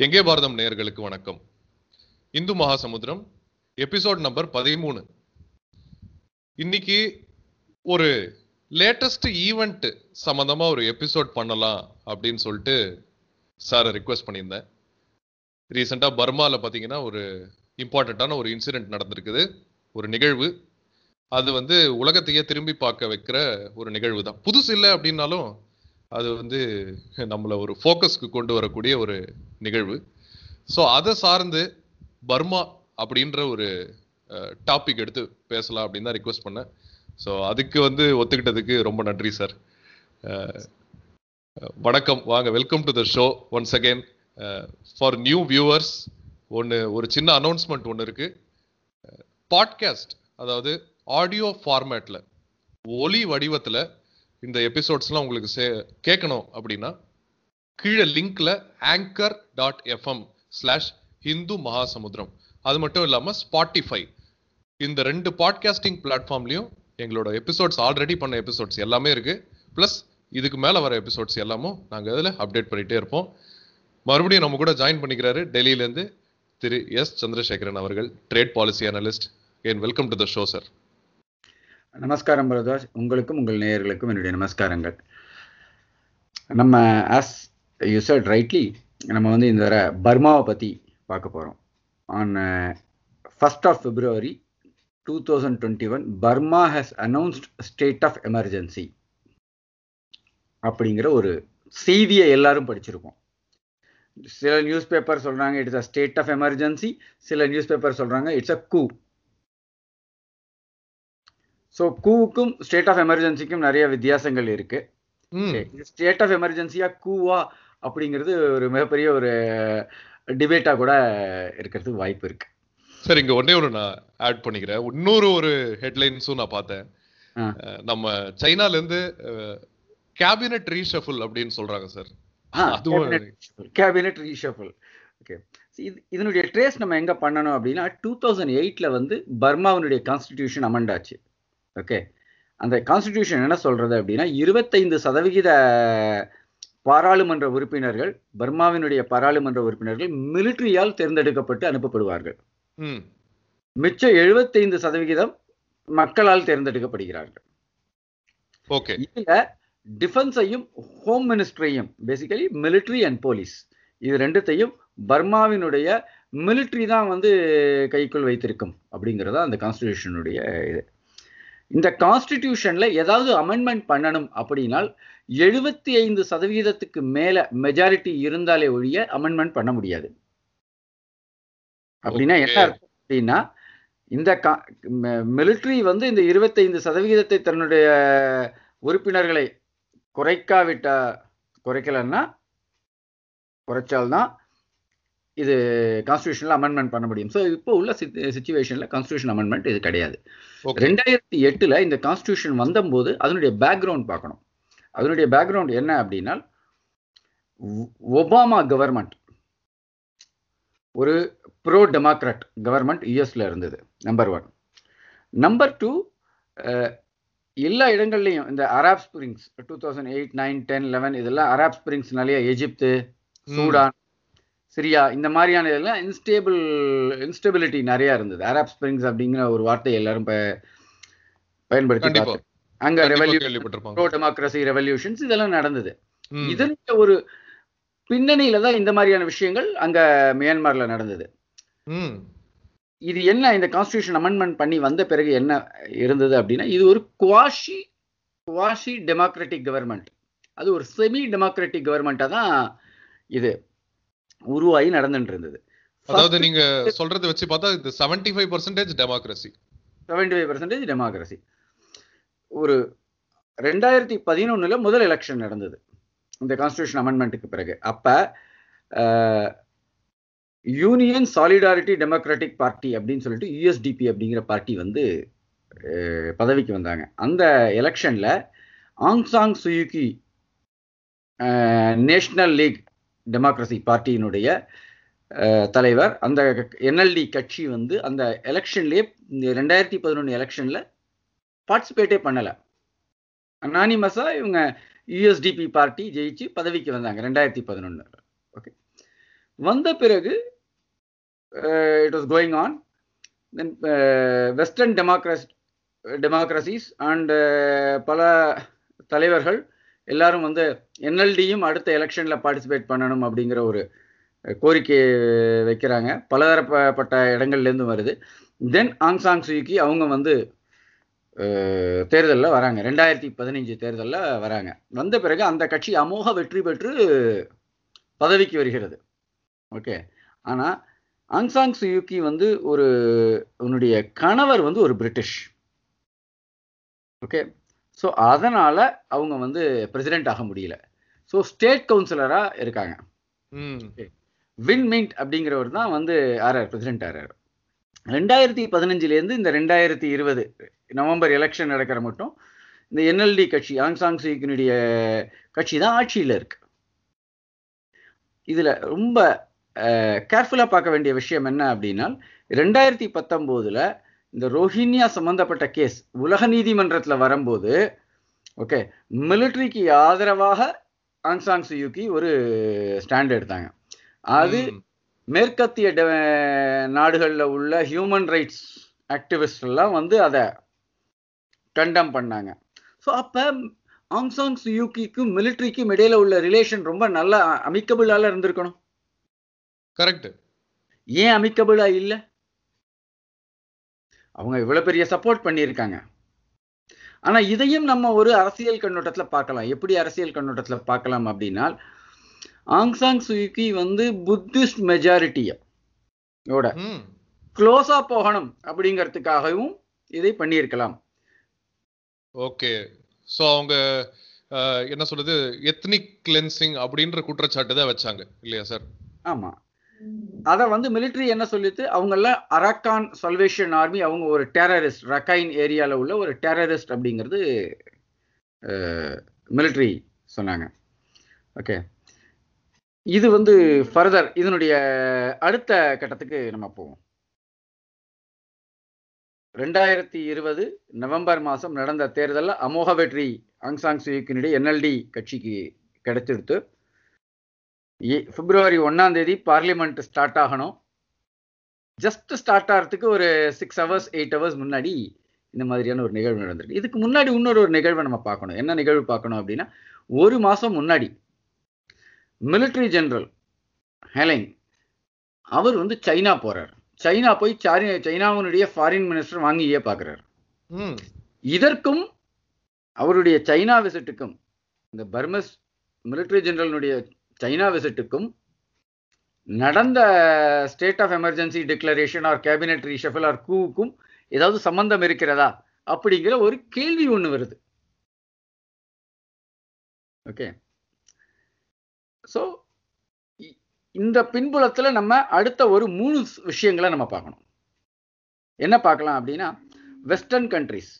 எங்கே பாரதம் நேயர்களுக்கு வணக்கம். இந்து மகாசமுத்திரம் எபிசோட் நம்பர் பதிமூணு. இன்னைக்கு ஒரு லேட்டஸ்ட் ஈவெண்ட் சம்மந்தமா ஒரு எபிசோட் பண்ணலாம் அப்படின்னு சொல்லிட்டு சாரை ரிக்வெஸ்ட் பண்ணியிருந்தேன். ரீசெண்டாக பர்மாவில் பார்த்தீங்கன்னா ஒரு இம்பார்ட்டண்ட்டான ஒரு இன்சிடென்ட் நடந்திருக்குது. ஒரு நிகழ்வு. அது வந்து உலகத்தையே திரும்பி பார்க்க வைக்கிற ஒரு நிகழ்வு தான் புதுசு இல்லை அப்படின்னாலும் அது வந்து நம்மளை ஒரு ஃபோக்கஸ்க்கு கொண்டு வரக்கூடிய ஒரு நிகழ்வு. ஸோ அதை சார்ந்து பர்மா அப்படின்ற ஒரு டாபிக் எடுத்து பேசலாம் அப்படின்னு தான் ரிக்வஸ்ட் பண்ணேன். ஸோ அதுக்கு வந்து ஒத்துக்கிட்டதுக்கு ரொம்ப நன்றி சார் வணக்கம். வாங்க welcome to the show once again for new viewers ஒன்று ஒரு சின்ன அனௌன்ஸ்மெண்ட் ஒன்று இருக்குது பாட்காஸ்ட் அதாவது ஆடியோ ஃபார்மேட்டில் ஒலி வடிவத்தில் இந்த எபிசோட்ஸ்லாம் உங்களுக்கு சே கேட்கணும் அப்படின்னா கீழே லிங்க்ல anchor dot FM slash Hindu Mahasamudram. அது மட்டும் இல்லாமல் ஸ்பாட்டிஃபை இந்த ரெண்டு பாட்காஸ்டிங் பிளாட்ஃபார்ம்லையும் எங்களோட எபிசோட்ஸ் ஆல்ரெடி பண்ண எபிசோட்ஸ் எல்லாமே இருக்கு. ப்ளஸ் இதுக்கு மேலே வர எபிசோட்ஸ் எல்லாமும் நாங்கள் அதில் அப்டேட் பண்ணிகிட்டே இருப்போம். மறுபடியும் நம்ம கூட ஜாயின் பண்ணிக்கிறாரு டெல்லியிலேருந்து திரு எஸ். சந்திரசேகரன் அவர்கள் trade policy analyst N welcome to the show sir நமஸ்காரம் பரதாஸ் உங்களுக்கும் உங்கள் நேயர்களுக்கும் என்னுடைய நமஸ்காரங்கள். நம்ம ஆஸ் யூ சட் ரைட்லி நம்ம வந்து இந்த வர பர்மாவை பற்றி பார்க்க போகிறோம் on first of February two thousand twenty one Burma has announced state of emergency அப்படிங்கிற ஒரு செய்தியை எல்லாரும் படிச்சிருக்கோம் சில நியூஸ் பேப்பர் சொல்கிறாங்க it's a state of emergency சில நியூஸ் பேப்பர் சொல்கிறாங்க இட்ஸ் அ கூ ஸோ கூவுக்கும் ஸ்டேட் ஆஃப் எமர்ஜென்சிக்கும் நிறைய வித்தியாசங்கள் இருக்கு. ஸ்டேட் ஆஃப் எமர்ஜென்சியா கூவா அப்படிங்கிறது ஒரு மிகப்பெரிய ஒரு டிபேட்டா கூட இருக்கிறதுக்கு வாய்ப்பு இருக்கு. சார் இங்க ஒன்னே ஒன்று நான் ஆட் பண்ணிக்கிறேன். இன்னொரு ஒரு ஹெட்லைன்ஸும் நான் பார்த்தேன். நம்ம சைனால இருந்து கேபினட் ரீஷஃபுல் அப்படின்னு சொல்றாங்க சார் கேபினட் ரீஷஃபுல் ஓகே இது இதனுடைய ட்ரேஸ் நம்ம எங்க பண்ணணும் அப்படின்னா டூ தௌசண்ட் எயிட்ல வந்து பர்மாவினுடைய கான்ஸ்டிடியூஷன் அமெண்ட் ஆச்சு ஓகே அந்த கான்ஸ்டிடியூஷன் என்ன சொல்றது அப்படின்னா இருபத்தைந்து சதவிகித பாராளுமன்ற உறுப்பினர்கள் பர்மாவினுடைய பாராளுமன்ற உறுப்பினர்கள் மிலிட்ரியால் தேர்ந்தெடுக்கப்பட்டு அனுப்பப்படுவார்கள். மிச்ச எழுபத்தைந்து சதவிகிதம் மக்களால் தேர்ந்தெடுக்கப்படுகிறார்கள். ஓகே இதுல டிஃபென்ஸையும் ஹோம் மினிஸ்ட்ரியும் பேசிக்கலி மிலிட்ரி அண்ட் போலீஸ் இது ரெண்டுத்தையும் பர்மாவினுடைய மிலிட்ரி தான் வந்து கைக்குள் வைத்திருக்கும் அப்படிங்கிறதா அந்த கான்ஸ்டிடியூஷனுடைய இது. இந்த கான்ஸ்டிடியூஷன்ல ஏதாவது அமெண்ட்மெண்ட் பண்ணணும் அப்படின்னால் எழுபத்தி ஐந்து சதவீதத்துக்கு மேல மெஜாரிட்டி இருந்தாலே ஒழிய அமெண்ட்மெண்ட் பண்ண முடியாது. அப்படின்னா என்ன அர்த்தம் அப்படின்னா இந்த மிலிட்ரி வந்து இந்த இருபத்தைந்து சதவிகிதத்தை தன்னுடைய உறுப்பினர்களை குறைக்காவிட்டா குறைக்கலன்னா குறைச்சால்தான் இது கான்ஸ்டியூஷன்ல அமெண்ட்மெண்ட் பண்ண முடியும். ஸோ இப்போ உள்ள சுச்சுவேஷன்ல கான்ஸ்டியூஷன் அமெண்ட்மெண்ட் இது கிடையாது. ரெண்டாயிரத்தி எட்டுல இந்த கான்ஸ்டியூஷன் வந்தபோது அதனுடைய பேக்ரவுண்ட் பார்க்கணும். அதனுடைய பேக்ரவுண்ட் என்ன அப்படின்னா ஒபாமா கவர்மெண்ட் ஒரு ப்ரோ டெமோக்ராட் கவர்மெண்ட் யூஎஸ்ல இருந்தது நம்பர் ஒன் நம்பர் டூ எல்லா இடங்கள்லையும் இந்த Arab springs two thousand eight nine ten eleven இதெல்லாம் அராப் ஸ்பிரிங்ஸ்னாலேயே எஜிப்து சூடான் சிரியா? இந்த மாதிரியான இதெல்லாம் இன்ஸ்டேபிள் இன்ஸ்டெபிலிட்டி நிறைய இருந்தது. அரப் ஸ்பிரிங்ஸ் அப்படிங்கிற ஒரு வார்த்தை எல்லாரும் பயன்படுத்தி அங்க ரெவல்யூஷன் டெமோக்ரஸி ரெவல்யூஷன்ஸ் இதெல்லாம் நடந்தது. இதனுடைய ஒரு பின்னணியில தான் இந்த மாதிரியான விஷயங்கள் அங்க மியான்மர்ல நடந்தது. இது என்ன? இந்த கான்ஸ்டியூஷன் அமெண்ட்மெண்ட் பண்ணி வந்த பிறகு என்ன இருந்தது அப்படின்னா இது ஒரு குவாஷி குவாஷி டெமோக்ராட்டிக் கவர்மெண்ட் அது ஒரு செமி டெமோக்ராட்டிக் கவர்மெண்ட்டாக தான் இது. உருவாகி நடந்துட்டு இருந்தது அதாவது நீங்க சொல்றத வச்சு பார்த்தா இது seventy five percentage democracy seventy five percentage democracy ஒரு ரெண்டாயிரத்தி பதினொன்னுல முதல் எலெக்ஷன் நடந்தது. இந்த கான்ஸ்டியூஷன் அமெண்ட்மெண்ட்டுக்கு பிறகு. அப்ப யூனியன் சாலிடாரிட்டி டெமோக்ராட்டிக் பார்ட்டி அப்படின்னு சொல்லிட்டு யூஎஸ்டிபி அப்படிங்கிற பார்ட்டி வந்து பதவிக்கு வந்தாங்க. அந்த எலெக்ஷன்ல Aung San Suu Kyi national league democracy பார்ட்டியினுடைய தலைவர். அந்த என்எல்டி கட்சி வந்து அந்த எலெக்ஷன்லேயே ரெண்டாயிரத்தி பதினொன்று எலெக்ஷனில் பார்ட்டிசிபேட்டே பண்ணலை. அனானிமஸாக இவங்க யூஎஸ்டிபி பார்ட்டி ஜெயிச்சு பதவிக்கு வந்தாங்க ரெண்டாயிரத்தி பதினொன்று ஓகே வந்த பிறகு it was going on then western democrats democracies and பல தலைவர்கள் எல்லாரும் வந்து என்எல்டியும் அடுத்த எலெக்ஷனில் பார்ட்டிசிபேட் பண்ணணும் அப்படிங்கிற ஒரு கோரிக்கை வைக்கிறாங்க. பலதரப்பட்ட இடங்கள்லேருந்து வருது. தென் ஆங் சாங் சுயுக்கி அவங்க வந்து தேர்தலில் வராங்க. ரெண்டாயிரத்தி பதினைஞ்சு தேர்தலில் வராங்க. வந்த பிறகு அந்த கட்சி அமோக வெற்றி பெற்று பதவிக்கு வருகிறது. ஓகே. ஆனால் ஆங் சாங் சுயுக்கி வந்து ஒரு உன்னுடைய கணவர் வந்து ஒரு பிரிட்டிஷ். ஓகே. ஸோ அதனால் அவங்க வந்து பிரசிடென்ட் ஆக முடியல. ஸோ ஸ்டேட் கவுன்சிலராக இருக்காங்க. வின் மின்ட் அப்படிங்கிறவர் தான் வந்து ஆர்ஆர் பிரசிடென்ட் ஆர்ஆர் ரெண்டாயிரத்தி பதினஞ்சுலேருந்து இந்த ரெண்டாயிரத்தி இருபது நவம்பர் எலெக்ஷன் நடக்கிற மட்டும் இந்த என்எல்டி கட்சி ஆங் சாங் சுயிக்கினுடைய கட்சி தான் ஆட்சியில் இருக்கு. இதில் ரொம்ப கேர்ஃபுல்லாக பார்க்க வேண்டிய விஷயம் என்ன அப்படின்னா ரெண்டாயிரத்தி பத்தொம்போதில் இந்த ரோஹின்யா சம்பந்தப்பட்ட கேஸ் உலக நீதிமன்றத்தில் வரும்போது ஓகே மிலிட்ரிக்கு ஆதரவாக ஆங் சாங் சுயூக்கி ஒரு ஸ்டாண்ட் எடுத்தாங்க. அது மேற்கத்திய நாடுகளில் உள்ள ஹியூமன் ரைட்ஸ் ஆக்டிவிஸ்ட் எல்லாம் வந்து அதை கண்டம் பண்ணாங்க. ஸோ அப்போ ஆங் சாங் சுயூக்கிக்கும் மிலிட்ரிக்கும் இடையில உள்ள ரிலேஷன் ரொம்ப நல்லா அமிக்கபிளால இருந்திருக்கணும். கரெக்ட் ஏன் அமிக்கபிளா இல்லை? அவங்க இவ்வளவு பெரிய சப்போர்ட் பண்ணியிருக்காங்க. ஆனா இதையும் நம்ம ஒரு அரசியல் கண்ணோட்டத்துல பார்க்கலாம். எப்படி அரசியல் கண்ணோட்டத்துல பார்க்கலாம் அப்படின்னா ஆங்சாங் சுயுக்கி வந்து புத்திஸ்ட் மெஜாரிட்டியோட க்ளோஸா போகணும் அப்படிங்கிறதுக்காகவும் இதை பண்ணியிருக்கலாம். ஓகே. ஸோ அவங்க என்ன சொல்றது? எத்னிக் கிளென்சிங் அப்படின்ற குற்றச்சாட்டு தான் வச்சாங்க. இல்லையா சார் ஆமா. அதை வந்து மிலிட்ரி என்ன சொல்லிட்டு அவங்கெல்லாம் அரக்கான் சல்வேஷன் ஆர்மி அவங்க ஒரு டெரரிஸ்ட் ரக்கைன் ஏரியாவில் உள்ள ஒரு டெரரிஸ்ட் அப்படிங்கிறது மிலிட்ரி சொன்னாங்க. ஓகே இது வந்து ஃபர்தர் இதனுடைய அடுத்த கட்டத்துக்கு நம்ம போவோம். ரெண்டாயிரத்தி இருபது நவம்பர் மாதம் நடந்த தேர்தலில் அமோக வெற்றி அங்சாங் சுயுக்கினுடைய என்எல்டி கட்சிக்கு கிடைத்தெடுத்து பிப்ரவரி ஒன்னாம் தேதி பார்லிமெண்ட் ஸ்டார்ட் ஆகணும். ஜஸ்ட் ஸ்டார்ட் ஆகிறதுக்கு ஒரு சிக்ஸ் ஹவர்ஸ் எயிட் ஹவர்ஸ் முன்னாடி இந்த மாதிரியான ஒரு நிகழ்வு நடந்திருக்கு. இதுக்கு முன்னாடி இன்னொரு ஒரு நிகழ்வை நம்ம பார்க்கணும். என்ன நிகழ்வு பார்க்கணும் அப்படின்னா ஒரு மாதம் முன்னாடி மிலிட்ரி ஜெனரல் ஹெலைங் அவர் வந்து சைனா போறார். சைனா போய் சைனாவினுடைய ஃபாரின் மினிஸ்டர் வாங்கியே பார்க்குறாரு. இதற்கும் அவருடைய சைனா விசிட்டுக்கும் இந்த பர்மஸ் மிலிட்ரி ஜெனரலுடைய சைனா விசிட்டுக்கும் நடந்த state of emergency declaration or cabinet reshuffle or கூவுக்கும் ஏதாவது சம்பந்தம் இருக்கிறதா அப்படிங்கிற ஒரு கேள்வி ஒன்று வருது. ஓகே ஸோ இந்த பின்புலத்தில் நம்ம அடுத்த ஒரு மூணு விஷயங்களை நம்ம பார்க்கணும். என்ன பார்க்கலாம் அப்படின்னா western countries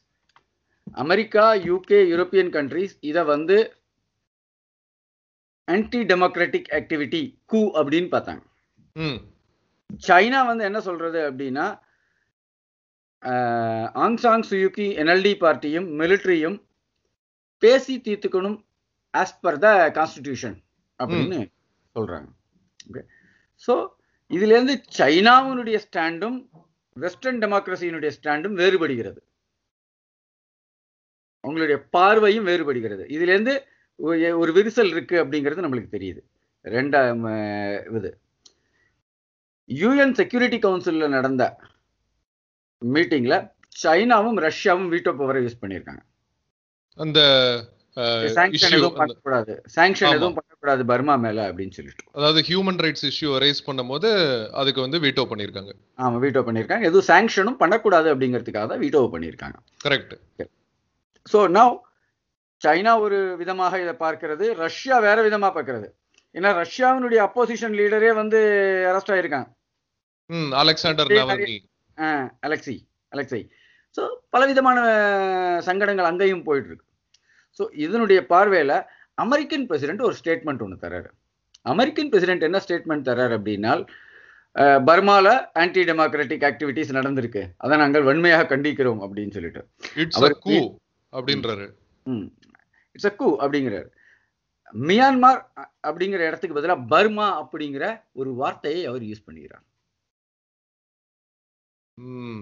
America UK European countries இதை வந்து ஆன்டி டெமோக்ராட்டிக் ஆக்டிவிட்டி கூ அப்படின்னு பார்த்தாங்க. சைனா வந்து என்ன சொல்றது அப்படின்னா ஆங் சாங் சுயுக்கி என்எல்டி பார்ட்டியும் மிலிட்ரியும் பேசி தீர்த்துக்கணும் ஆஸ் பர் த கான்ஸ்டிடியூஷன் அப்படின்னு சொல்றாங்க. ஓகே ஸோ இதுலேருந்து சைனாவினுடைய ஸ்டாண்டும் வெஸ்டர்ன் டெமோக்ரஸியினுடைய ஸ்டாண்டும் வேறுபடுகிறது. அவங்களுடைய பார்வையும் வேறுபடுகிறது. இதுலேருந்து ஒரு விரிசல் இருக்கு அப்படிங்கிறது நம்மளுக்கு தெரியுது. ரெண்டாம் இது. யூஎன் செக்யூரிட்டி கவுன்சிலில் நடந்த மீட்டிங்ல சைனாவும் ரஷ்யாவும் வீட்டோ பவரை யூஸ் பண்ணியிருக்காங்க. அந்த சாங்ஷன் எதுவும் பண்ணக்கூடாது. சாங்ஷன் எதுவும் பண்ணக்கூடாது பர்மா மேல அப்படின்னு சொல்லிட்டு. அதாவது ஹியூமன் ரைட்ஸ் இஷ்யூ ரைஸ் பண்ணும்போது அதுக்கு வந்து வீட்டோ பண்ணிருக்காங்க ஆமா வீட்டோ பண்ணிருக்காங்க எதுவும் சாங்ஷனும் பண்ணக்கூடாது அப்படிங்கிறதுக்காக தான் வீட்டோ பண்ணிருக்காங்க கரெக்ட் ஸோ நவ் சைனா ஒரு விதமாக இதை பார்க்கிறது ரஷ்யா வேற விதமா பார்க்கிறது. ஏன்னா ரஷ்யாவினுடைய அப்போசிஷன் லீடரே வந்து அரெஸ்ட் ஆயிருக்காங்க. Alexander Alexei அலெக்சை. ஸோ பலவிதமான சங்கடங்கள் அங்கேயும் போயிட்டு இருக்கு ஸோ இதனுடைய பார்வையில் அமெரிக்கன் பிரசிடென்ட் ஒரு ஸ்டேட்மெண்ட் ஒன்று தர்றாரு. அமெரிக்கன் பிரசிடென்ட் என்ன ஸ்டேட்மெண்ட் தர்றாரு அப்படின்னால் பர்மால ஆன்டி டெமோக்ராட்டிக் ஆக்டிவிட்டிஸ் நடந்திருக்கு. அதை நாங்கள் வன்மையாக கண்டிக்கிறோம் அப்படின்னு சொல்லிட்டு. இட்ஸ் கூ அப்படின்றாரு. இட்ஸ் அ கூ அப்படிங்கிறாரு. மியான்மார் அப்படிங்கிற இடத்துக்கு பதிலா பர்மா அப்படிங்கிற ஒரு வார்த்தையை அவர் யூஸ் பண்ணுகிறார் ம்.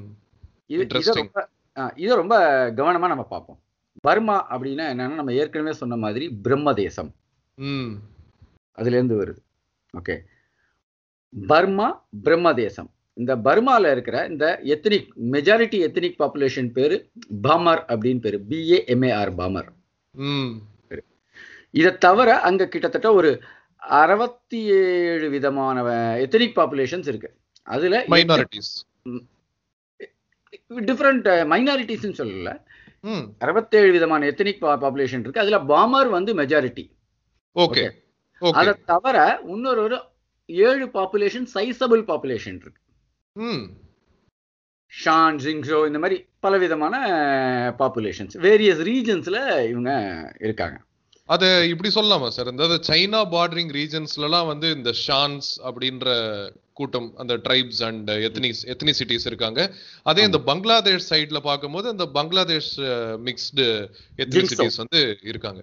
இது. ரொம்ப கவனமா நம்ம பார்ப்போம். பர்மா அப்படின்னா என்னன்னா நம்ம ஏற்கனவே சொன்ன மாதிரி பிரம்ம தேசம். அதுல இருந்து வருது. ஓகே. பர்மா பிரம்ம தேசம். இந்த பர்மால இருக்கிற இந்த எத்தனிக் மெஜாரிட்டி எத்தனிக் பாப்புலேஷன் பேரு பாமர் அப்படின்னு பேரு. B A M A R Bamar. இதை தவிர அங்க கிட்டத்தட்ட ஒரு அறுபத்தி ஏழு விதமான எத்தனிக் பாப்புலேஷன்ஸ் இருக்கு. அதுல மைனாரிட்டிஸ் டிஃப்ரெண்ட் மைனாரிட்டிஸ்னு சொல்லல. அறுபத்தேழு விதமான எத்தனிக் பாப்புலேஷன் இருக்கு. அதுல பாமர் வந்து மெஜாரிட்டி ஓகே அதை தவிர இன்னொரு ஒரு ஏழு பாப்புலேஷன் சைசபிள் பாப்புலேஷன் இருக்கு. ஷான் ஜிங்ஸோ இந்த மாதிரி பலவிதமான பாப்புலேஷன்ஸ் வேரியஸ் ரீஜன்ஸ்ல இவங்க இருக்காங்க. அது இப்படி சொல்லலாமா சார் இந்த சைனா பார்டரிங் ரீஜன்ஸ்லலாம் வந்து இந்த ஷான்ஸ் அப்படின்ற கூட்டம் அந்த ட்ரைப்ஸ் அண்ட் எத்தனிஸ் எத்தனிசிட்டிஸ் இருக்காங்க. அதே இந்த பங்களாதேஷ் சைடுல பார்க்கும்போது அந்த பங்களாதேஷ் மிக்ஸ்டு எத்தனிசிட்டிஸ் வந்து இருக்காங்க.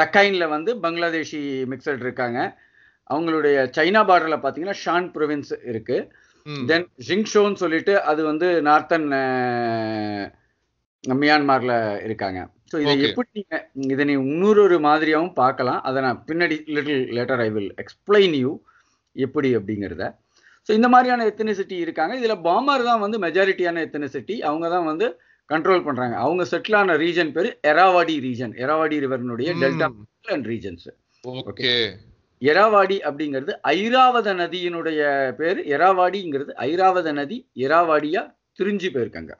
ரக்கைன்ல வந்து பங்களாதேஷி மிக்சட் இருக்காங்க. அவங்களுடைய சைனா பார்டர்ல பாத்தீங்கன்னா ஷான் ப்ரொவின்ஸ் இருக்கு. தென் ஜிங்ஷோன்னு சொல்லிட்டு அது வந்து நார்த்தன் மியான்மார்ல இருக்காங்க. ஸோ இதை. எப்படி நீங்க இதை நீ இன்னொரு ஒரு மாதிரியாவும் பார்க்கலாம். அதை நான் பின்னாடி little later I will explain you எப்படி அப்படிங்கிறத. ஸோ இந்த மாதிரியான எத்தனிசிட்டி இருக்காங்க. இதுல பாமர் தான் வந்து மெஜாரிட்டியான எத்தனிசிட்டி அவங்க தான் வந்து கண்ட்ரோல் பண்றாங்க. அவங்க செட்டில் ஆன ரீஜன் பேரு Irrawaddy region Irrawaddy ரிவர்னுடைய delta and regions okay Irrawaddy அப்படிங்கிறது ஐராவத நதியினுடைய பேரு. எராவாடிங்கிறது ஐராவத நதி எராவாடியா திரிஞ்சு போயிருக்காங்க.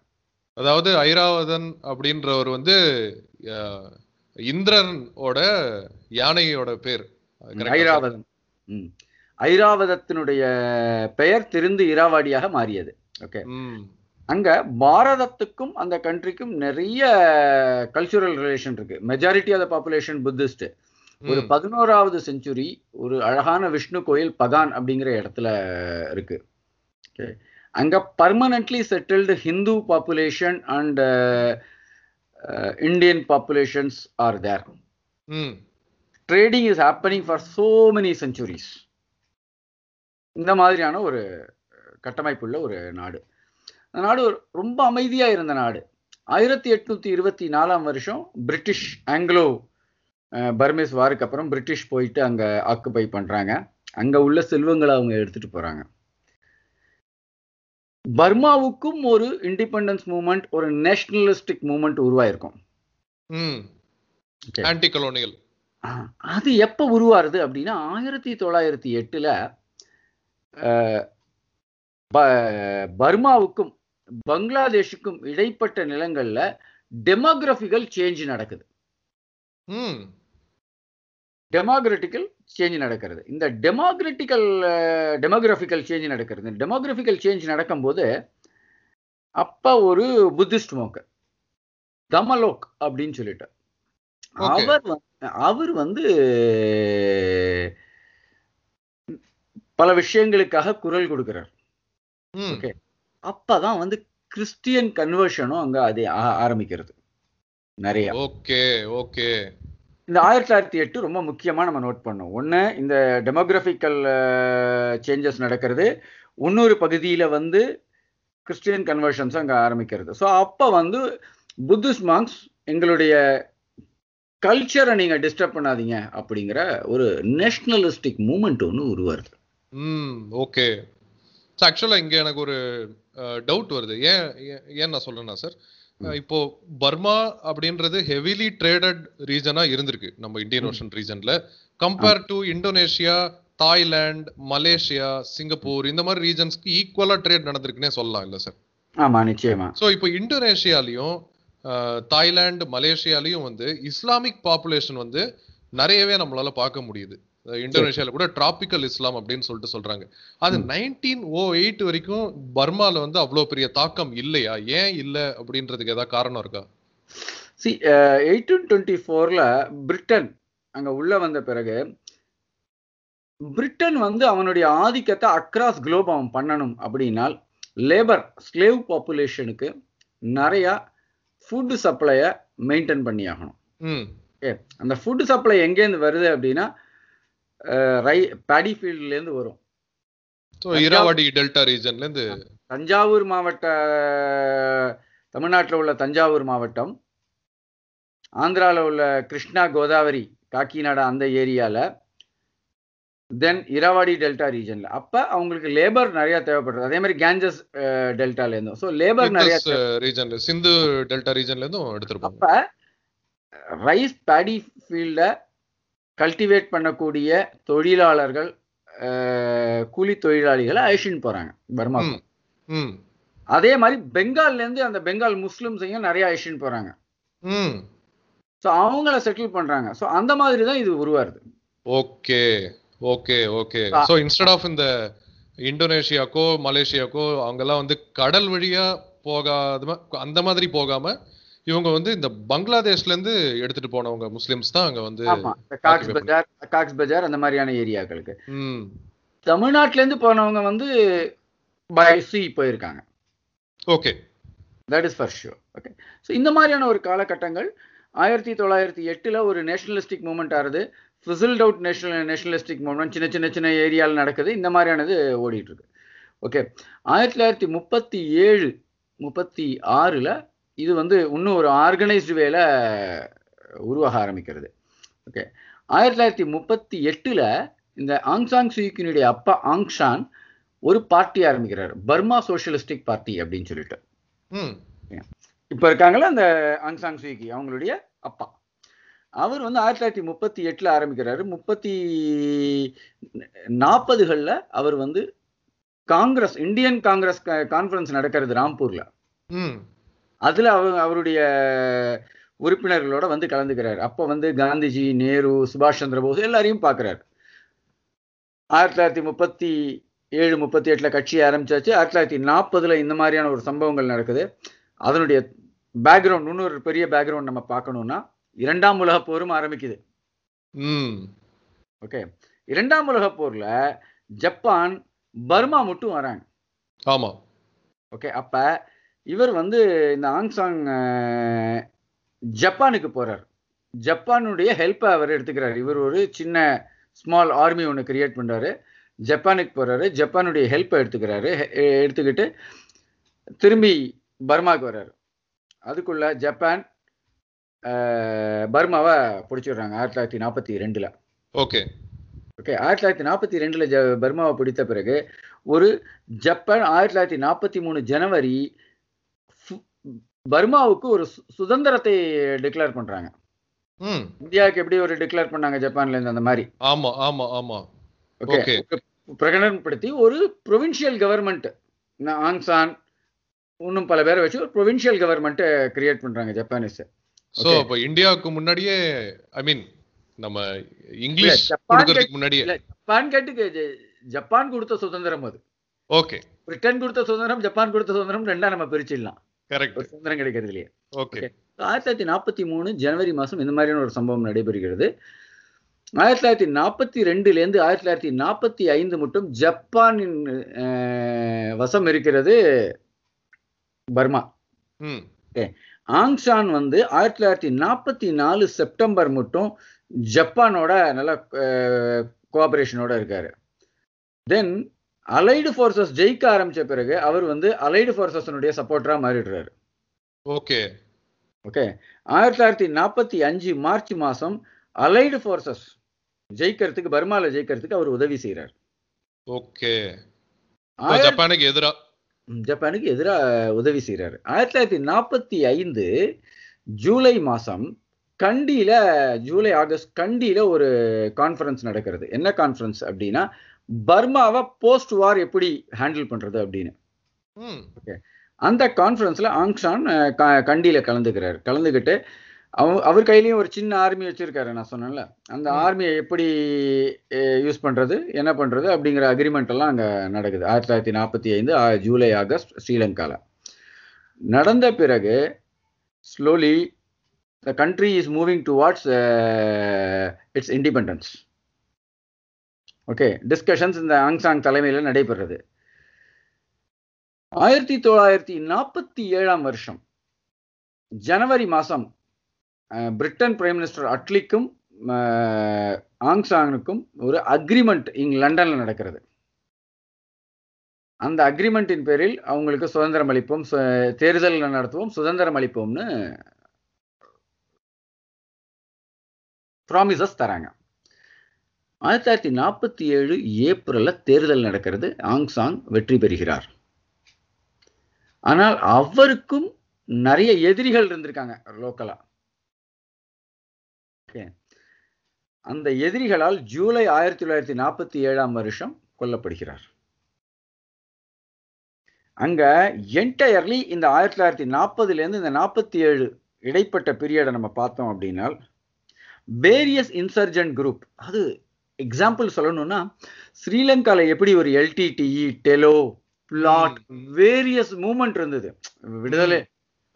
அதாவது ஐராவதன் அப்படின்றவர் வந்து இந்திரனோட யானையோட பேர். ம். ஐராவதத்தினுடைய பெயர் திருந்து இராவாடியாக மாறியது. ஓகே. அங்க பாரதத்துக்கும் அந்த கண்ட்ரிக்கும் நிறைய கல்ச்சுரல் ரிலேஷன் இருக்கு. Majority of the population Buddhist ஒரு. பதினோராவது செஞ்சுரி ஒரு அழகான விஷ்ணு கோயில் பகான் அப்படிங்கிற இடத்துல இருக்கு. அங்க permanently settled Hindu population and Indian populations are there trading is happening for so many centuries இந்த மாதிரியான ஒரு கட்டமைப்புள்ள ஒரு நாடு. அந்த நாடு ரொம்ப அமைதியா இருந்த நாடு. ஆயிரத்தி எட்நூத்தி இருபத்தி நாலாம் வருஷம் பிரிட்டிஷ் ஆங்கிலோ பர்மேஸ் வாருக்கு அப்புறம் பிரிட்டிஷ் போயிட்டு அங்க ஆக்குபை பண்றாங்க. அங்க உள்ள செல்வங்களை அவங்க எடுத்துட்டு போறாங்க. பர்மாவுக்கும் ஒரு இண்டிபெண்டன்ஸ் மூமெண்ட் ஒரு நேஷனலிஸ்டிக் மூமெண்ட் உருவாயிருக்கும். ஆன்டி கலோனியல் அது எப்ப உருவாருது அப்படின்னா ஆயிரத்தி தொள்ளாயிரத்தி எட்டுல பர்மாவுக்கும் பங்களாதேஷுக்கும் இடைப்பட்ட நிலங்கள்ல டெமோகிராபிக்கல் சேஞ்ச் நடக்குது. டெமோக்ராட்டிக்கல் சேஞ்ச் நடக்கிறது. இந்த டெமோக்ராட்டிக்கல் டெமோகிராபிக்கல் சேஞ்ச் நடக்கிறது. இந்த டெமோகிராபிக்கல் சேஞ்ச் நடக்கும்போது அப்ப ஒரு புத்திஸ்ட் மோக்க தமலோக் அப்படின்னு சொல்லிட்டு. அவர் அவர் வந்து பல விஷயங்களுக்காக குரல் கொடுக்கிறார். Okay. அப்பதான் வந்து கிறிஸ்டியன் கன்வர்ஷனும் அங்க அது ஆரம்பிக்கிறது. நிறைய. Okay okay. இந்த ஆயிரத்தி தொள்ளாயிரத்தி எட்டு ரொம்ப முக்கியமா நம்ம நோட் பண்ணோம். ஒண்ணு இந்த டெமோகிராபிக்கல் சேஞ்சஸ் நடக்கிறது. இன்னொரு பகுதியில வந்து கிறிஸ்டியன் கன்வர்ஷன்ஸ் அங்க ஆரம்பிக்கிறது. ஸோ அப்ப வந்து புத்திஸ்ட் மாங்ஸ் எங்களுடைய கல்ச்சரை நீங்க டிஸ்டர்ப் பண்ணாதீங்க அப்படிங்கிற ஒரு நேஷனலிஸ்டிக் மூமெண்ட் ஒன்று உருவாருது ம் ஓகே. ஆக்சுவலா இங்க எனக்கு ஒரு டவுட் வருது. ஏன் ஏன் நான் சொல்றேன்னா சார் இப்போ பர்மா அப்படின்றது ஹெவிலி ட்ரேடட் ரீஜனா இருந்திருக்கு நம்ம Indian ocean ரீஜன்ல compare to Indonesia Thailand Malaysia Singapore இந்த மாதிரி ரீஜன்ஸ்க்கு ஈக்குவலா ட்ரேட் நடந்திருக்குன்னே சொல்லலாம் இல்ல சார் ஆமா நிச்சயமா. ஸோ இப்போ இந்தோனேஷியாலையும் தாய்லாந்து மலேசியாலையும் வந்து இஸ்லாமிக் பாப்புலேஷன் வந்து நிறையவே நம்மளால பார்க்க முடியுது. இந்தோனேஷியால கூட டிராபிக்கல் இஸ்லாம் அப்படின்னு சொல்லிட்டு சொல்றாங்க. அது நைன்டீன் ஓ எயிட் வரைக்கும் பர்மால வந்து அவ்வளவு பெரிய தாக்கம் இல்லையா? ஏன் இல்ல அப்படின்றதுக்கு ஏதாவது காரணம் இருக்கா? சி எயிட்டீன் டுவெண்ட்டி ஃபோரில் பிரிட்டன் அங்கே உள்ள வந்த பிறகு பிரிட்டன் வந்து அவனுடைய ஆதிக்கத்தை அக்ராஸ் குளோப் அவன் பண்ணணும் அப்படின்னால் லேபர் ஸ்லேவ் பாப்புலேஷனுக்கு நிறையா ஃபுட் சப்ளையை மெயின்டைன் பண்ணி ஆகணும் ஓகே அந்த ஃபுட் சப்ளை எங்கேருந்து வருது அப்படின்னா ரை பேடி ஃபீல்ட்லேருந்து வரும். ஸோ இராவடி டெல்டா ரீஜன்ல இருந்து தஞ்சாவூர் மாவட்ட தமிழ்நாட்டில் உள்ள தஞ்சாவூர் மாவட்டம். ஆந்திராவில் உள்ள கிருஷ்ணா கோதாவரி காக்கிநாடா அந்த ஏரியால. தென் இராவாடி டெல்டா ரீஜன்ல அப்ப அவங்களுக்கு லேபர் நிறைய தேவைப்படுறது அதே மாதிரி கேஞ்சஸ் டெல்டால இருந்தும் ஸோ லேபர் நிறைய ரீஜன்ல சிந்து டெல்டா ரீஜன்ல இருந்தும் எடுத்திருப்பாங்க. அப்ப ரைஸ் பேடி ஃபீல்ட கல்டிவேட் பண்ணக்கூடிய தொழிலாளர்கள் கூலி தொழிலாளிகளை அழிச்சின்னு போறாங்க பர்மா அதே மாதிரி பெங்கால்ல இருந்து அந்த பெங்கால் முஸ்லிம்ஸையும் நிறைய அழிச்சின்னு போறாங்க. ஸோ அவங்கள செட்டில் பண்றாங்க. ஸோ அந்த மாதிரி தான் இது உருவாருது okay. Okay okay. So instead of இந்த இந்தோனேஷியாக்கோ மலேசியாக்கோ அங்கெல்லாம் வந்து கடல் வழியா போகாத அந்த மாதிரி போகாம இவங்க வந்து இந்த பங்களாதேஷ்ல இருந்து எடுத்துட்டு போனவங்க முஸ்லிம்ஸ் தான் அங்க வந்து காக்ஸ் பஜார் காக்ஸ் பஜார் அந்த மாதிரியான ஏரியாக்களுக்கு. தமிழ்நாட்டுல இருந்து போனவங்க வந்து பை சி போயிருக்காங்க. Okay. That is for sure okay so இந்த மாதிரியான ஒரு காலகட்டங்கள் ஆயிரத்தி தொள்ளாயிரத்தி எட்டில் ஒரு நேஷனலிஸ்டிக் மூமெண்ட் ஆகுது fizzled out national nationalistic movement சின்ன சின்ன சின்ன ஏரியாவில் நடக்குது. இந்த மாதிரியானது ஓடிட்டு இருக்கு. ஓகே ஆயிரத்தி தொள்ளாயிரத்தி முப்பத்தி ஏழு முப்பத்தி ஆறில் இது வந்து இன்னும் ஒரு ஆர்கனைஸ்டு வேல உருவாக ஆரம்பிக்கிறது. ஓகே ஆயிரத்தி தொள்ளாயிரத்தி முப்பத்தி எட்டில் இந்த ஆங்சாங் சுயிக்கினுடைய அப்பா ஆங்ஷான் ஒரு பார்ட்டி ஆரம்பிக்கிறார். பர்மா சோஷியலிஸ்டிக் பார்ட்டி அப்படின்னு சொல்லிட்டு. இப்போ இருக்காங்களா அந்த ஆங்சாங் சுயிகி அவங்களுடைய அப்பா. அவர் வந்து ஆயிரத்தி தொள்ளாயிரத்தி முப்பத்தி எட்டில் ஆரம்பிக்கிறாரு. முப்பத்தி நாற்பதுகளில் அவர் வந்து காங்கிரஸ் இந்தியன் காங்கிரஸ் கான்ஃபரன்ஸ் நடக்கிறது ராம்பூர்ல. ம். அதுல அவர் அவருடைய உறுப்பினர்களோட வந்து கலந்துக்கிறார். அப்போ வந்து காந்திஜி நேரு சுபாஷ் சந்திர போஸ் எல்லாரையும் பார்க்குறாரு ஆயிரத்தி தொள்ளாயிரத்தி முப்பத்தி ஏழு முப்பத்தி எட்டில் கட்சி ஆரம்பிச்சாச்சு. ஆயிரத்தி தொள்ளாயிரத்தி நாற்பதுல இந்த மாதிரியான ஒரு சம்பவங்கள் நடக்குது. அதனுடைய பேக்ரவுண்ட் இன்னொரு பெரிய பேக்ரவுண்ட் நம்ம பார்க்கணும்னா இரண்டாம் உலகப் போரும் ஆரம்பிக்குது. ம். ஓகே. இரண்டாம் உலகப் போர்ல ஜப்பான் பர்மா மட்டும் வராங்க. ஆமா. ஓகே. அப்ப இவர் வந்து இந்த ஆங்சாங் ஜப்பானுக்கு போறார். ஜப்பானுடைய ஹெல்ப்பை அவர் எடுத்துக்கிறார். இவர் ஒரு சின்ன ஸ்மால் ஆர்மி ஒன்று கிரியேட் பண்றாரு. ஜப்பானுக்கு போறாரு. ஜப்பானுடைய ஹெல்ப்பை எடுத்துக்கிறாரு. எடுத்துக்கிட்டு திரும்பி பர்மாவுக்கு வர்றாரு. அதுக்குள்ள ஜப்பான் பர்மாவை பிடிச்சிடுறாங்க ஆயிரத்தி தொள்ளாயிரத்தி நாற்பத்தி ரெண்டுல. ஓகே. ஓகே ஆயிரத்தி தொள்ளாயிரத்தி நாற்பத்தி ரெண்டுல ஜ பர்மாவை பிடித்த பிறகு ஒரு ஜப்பான் ஆயிரத்தி தொள்ளாயிரத்தி நாற்பத்தி மூணு ஜனவரி பர்மாவுக்கு ஒரு சுதந்திரத்தை டிக்ளேர் பண்றாங்க. இந்தியாவுக்கு எப்படி ஒரு டிக்ளேர் பண்ணாங்க ஜப்பான்ல இருந்து அந்த மாதிரி? ஆமா ஆமா ஆமா. ஓகே. பிரகடனப்படுத்தி ஒரு ப்ரொவின்ஷியல் கவர்மெண்ட் ஆங்சான் இன்னும் பல பேரை வச்சு ஒரு ப்ரொவின்ஷியல் கவர்மெண்ட் கிரியேட் பண்றாங்க ஜப்பானீஸ். சோ. அப்ப இந்தியாவுக்கு முன்னாடியே ஐ மீன் நம்ம இங்கிலீஷ் கொடுக்கறதுக்கு முன்னாடியே. ஜப்பான் கேட்டுக்கு ஜ- ஜப்பான் கொடுத்த சுதந்திரம் அது. ஓகே. பிரிட்டன் கொடுத்த சுதந்திரம் ஜப்பான் கொடுத்த சுதந்திரம் ரெண்டா நம்ம பிரிச்சிடலாம். கரெக்ட். சுதந்திரம் கிடைக்கிறது இல்லையே ஓகே. ஆயிரத்தி தொள்ளாயிரத்தி நாற்பத்தி மூணு ஜனவரி மாதம் இந்த மாதிரியான ஒரு சம்பவம் நடைபெறுகிறது. ஆயிரத்தி தொள்ளாயிரத்தி நாற்பத்தி ரெண்டுலேருந்து ஆயிரத்தி தொள்ளாயிரத்தி நாற்பத்தி ஐந்து மட்டும் ஜப்பானின் வசம் இருக்கிறது பர்மா. ஆங்ஷான் வந்து ஆயிரத்தி தொள்ளாயிரத்தி நாற்பத்தி நாலு செப்டம்பர் மட்டும் ஜப்பானோட நல்ல கோஆபரேஷனோட இருக்காரு. தென் அலைடு ஃபோர்ஸஸ் ஜெயிக்க ஆரம்பிச்ச பிறகு அவர் வந்து அலைடு ஃபோர்ஸஸனுடைய சப்போர்ட்டரா மாறிடுறாரு. ஓகே. ஓகே. ஆயிரத்தி தொள்ளாயிரத்தி நாற்பத்தி அஞ்சு மார்ச் மாதம் அலைடு ஃபோர்ஸஸ் ஜெயிக்கிறதுக்கு பர்மாவில் ஜெயிக்கிறதுக்கு அவர் உதவி செய்கிறார் ஓகே. ஜப்பானுக்கு எதிரா? ஜப்பானுக்கு எதிராக உதவி செய்கிறாரு ஆயிரத்தி தொள்ளாயிரத்தி நாற்பத்தி ஐந்து ஜூலை மாதம் கண்டியில ஜூலை ஆகஸ்ட் கண்டியில ஒரு கான்ஃபரன்ஸ் நடக்கிறது. என்ன கான்ஃபரன்ஸ் அப்படின்னா பர்மாவை போஸ்ட் வார் எப்படி ஹேண்டில் பண்றது அப்படின்னு. ம். அந்த கான்ஃபரன்ஸ்ல ஆங்ஷான் கண்டியில கலந்துக்கிறார். கலந்துக்கிட்டு அவ அவர் கையிலயும் ஒரு சின்ன ஆர்மி வச்சிருக்காரு நான் சொன்னேன்ல. அந்த. ஆர்மியை எப்படி யூஸ் பண்றது என்ன பண்றது அப்படிங்கிற அக்ரிமெண்ட் எல்லாம் அங்க நடக்குது. ஆயிரத்தி தொள்ளாயிரத்தி நாற்பத்தி ஐந்து ஜூலை ஆகஸ்ட் ஸ்ரீலங்கால. நடந்த பிறகு slowly the country is moving towards its independence okay discussions இந்த ஆங்சாங் தலைமையில் நடைபெறுறது. ஆயிரத்தி தொள்ளாயிரத்தி நாற்பத்தி ஏழாம் வருஷம். ஜனவரி மாதம் பிரிட்டன் பிரைம் மினிஸ்டர் அட்லிக்கும் அஹ், ஆங் ஒரு அக்ரிமெண்ட் இங்க லண்டனில் நடக்கிறது. அந்த அக்ரிமெண்ட்டின் பேரில் அவங்களுக்கு சுதந்திரம் அளிப்போம் தேர்தல் நடத்துவோம் சுதந்திரம் அளிப்போம்னு ப்ராமிசஸ் தராங்க. ஆயிரத்தி தொள்ளாயிரத்தி நாற்பத்தி ஏழு ஏப்ரல்ல தேர்தல் நடக்கிறது. ஆங் சாங் வெற்றி பெறுகிறார். ஆனால் அவருக்கும் நிறைய எதிரிகள் இருந்திருக்காங்க லோக்கலா. ஓகே அந்த எதிரிகளால் ஜூலை ஆயிரத்தி தொள்ளாயிரத்தி நாற்பத்தி ஏழாம் வருஷம் கொல்லப்படுகிறார். அங்க என்டையர்லி இந்த ஆயிரத்தி தொள்ளாயிரத்தி நாற்பதுல இருந்து இந்த நாற்பத்தி ஏழு இடைப்பட்ட பீரியடை நம்ம பார்த்தோம் அப்படின்னா வேரியஸ் இன்சர்ஜென்ட் குரூப் அது எக்ஸாம்பிள் சொல்லணும்னா ஸ்ரீலங்கால எப்படி ஒரு LTTE TELO PLOT various movement இருந்தது. விடுதலை.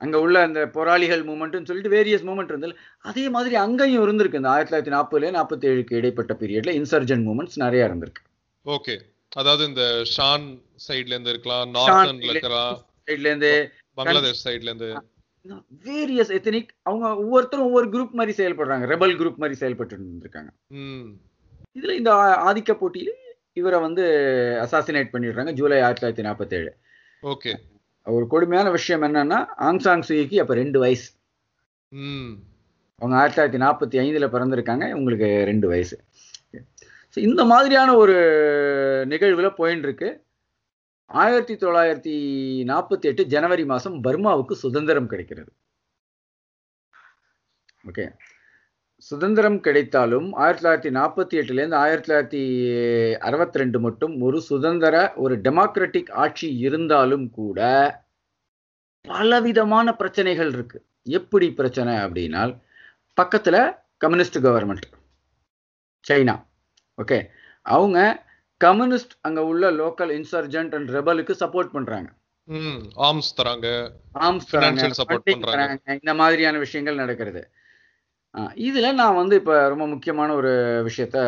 அங்க உள்ள அந்த போராளிகள் மூமெண்ட்னு சொல்லிட்டு வேரியஸ் மூமெண்ட் இருந்தது. அதே மாதிரி அங்கேயும் இருந்திருக்கு. இந்த ஆயிரத்தி தொள்ளாயிரத்தி நாற்பதுல நாற்பத்தி ஏழுக்கு இடைப்பட்ட பீரியட்ல இன்சர்ஜென்ட் மூமெண்ட்ஸ் நிறைய இருந்திருக்கு. ஓகே. அதாவது இந்த ஷான் சைடுல இருந்து இருக்கலாம் நார்த்தன்ல இருக்கலாம். சைட்ல இருந்து பங்களாதேஷ் சைடுல இருந்து வேரியஸ் எத்தனிக் அவங்க ஒவ்வொருத்தரும் ஒவ்வொரு குரூப் மாதிரி செயல்படுறாங்க. ரெபல் குரூப் மாதிரி செயல்பட்டு இருந்திருக்காங்க. இதுல இந்த ஆதிக்க போட்டியில இவரை வந்து அசாசினேட் பண்ணிடுறாங்க ஜூலை ஆயிரத்தி தொள்ளாயிரத்தி நாற்பத்தி ஏழு ஓகே. ஒரு கொடுமையான விஷயம் என்னன்னா ஆங் சாங் சுயிக்கு அப்ப ரெண்டு வயசு. அவங்க ஆயிரத்தி தொள்ளாயிரத்தி நாற்பத்தி ஐந்துல பிறந்திருக்காங்க உங்களுக்கு ரெண்டு வயசு. இந்த மாதிரியான ஒரு நிகழ்வுல போயின்னு இருக்கு ஆயிரத்தி தொள்ளாயிரத்தி நாற்பத்தி எட்டு ஜனவரி மாசம் பர்மாவுக்கு சுதந்திரம் கிடைக்கிறது. ஓகே. சுதந்திரம் கிடைத்தாலும் ஆயிரத்தி தொள்ளாயிரத்தி நாற்பத்தி எட்டுலேருந்து ஆயிரத்தி தொள்ளாயிரத்தி அறுபத்தி ரெண்டு மட்டும் ஒரு சுதந்திர ஒரு டெமோக்ராட்டிக் ஆட்சி இருந்தாலும் கூட பலவிதமான பிரச்சனைகள் இருக்கு. எப்படி பிரச்சனை அப்படின்னால் பக்கத்துல கம்யூனிஸ்ட் கவர்மெண்ட் சைனா ஓகே அவங்க கம்யூனிஸ்ட் அங்க உள்ள லோக்கல் இன்சர்ஜென்ட் அண்ட் ரெபலுக்கு சப்போர்ட் பண்றாங்க. ம் ஆர்ம்ஸ் தராங்க support பண்றாங்க. இந்த மாதிரியான விஷயங்கள் நடக்கிறது. இதுல நான் வந்து இப்ப ரொம்ப முக்கியமான ஒரு விஷயத்த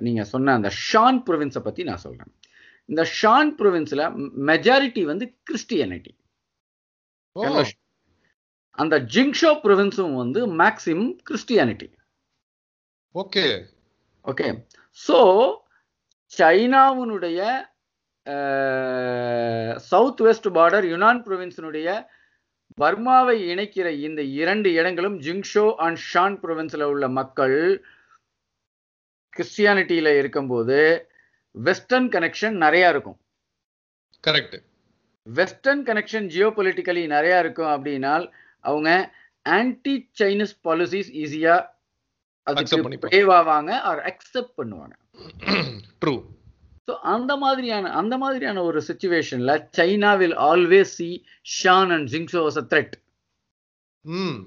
நீங்க சொன்ன அந்த ஷான் ப்ரொவின்ஸை பத்தி நான் சொல்றேன். இந்த ஷான் ப்ரொவின்ஸ்ல மெஜாரிட்டி வந்து கிறிஸ்டியானிட்டி. அந்த ஜிங்ஷோ ப்ரொவின்ஸும் வந்து maximum Christianity. Okay. Okay. So சைனாவினுடைய south west border Yunnan ப்ரொவின்ஸினுடைய பர்மாவை இணைக்கிற இந்த இரண்டு இடங்களும் ஜிங்ஷோ அண்ட் ஷான் ப்ரொவின்ஸில் உள்ள மக்கள் கிறிஸ்டியானிட்டியில இருக்கும்போது வெஸ்டர்ன் கனெக்ஷன் நிறைய இருக்கும். Correct. Western connection geopolitically நிறைய இருக்கும் அப்படின்னால் அவங்க ஆன்டி சைனீஸ் பாலிசிஸ் ஈஸியா Accept அதுக்கு ஆவாங்க ஆர் அக்செப்ட் பண்ணுவாங்க. ட்ரூ ஸோ அந்த மாதிரியான அந்த மாதிரியான ஒரு சுச்சுவேஷன்ல China will always see Shan and Jingsho as a threat hmm.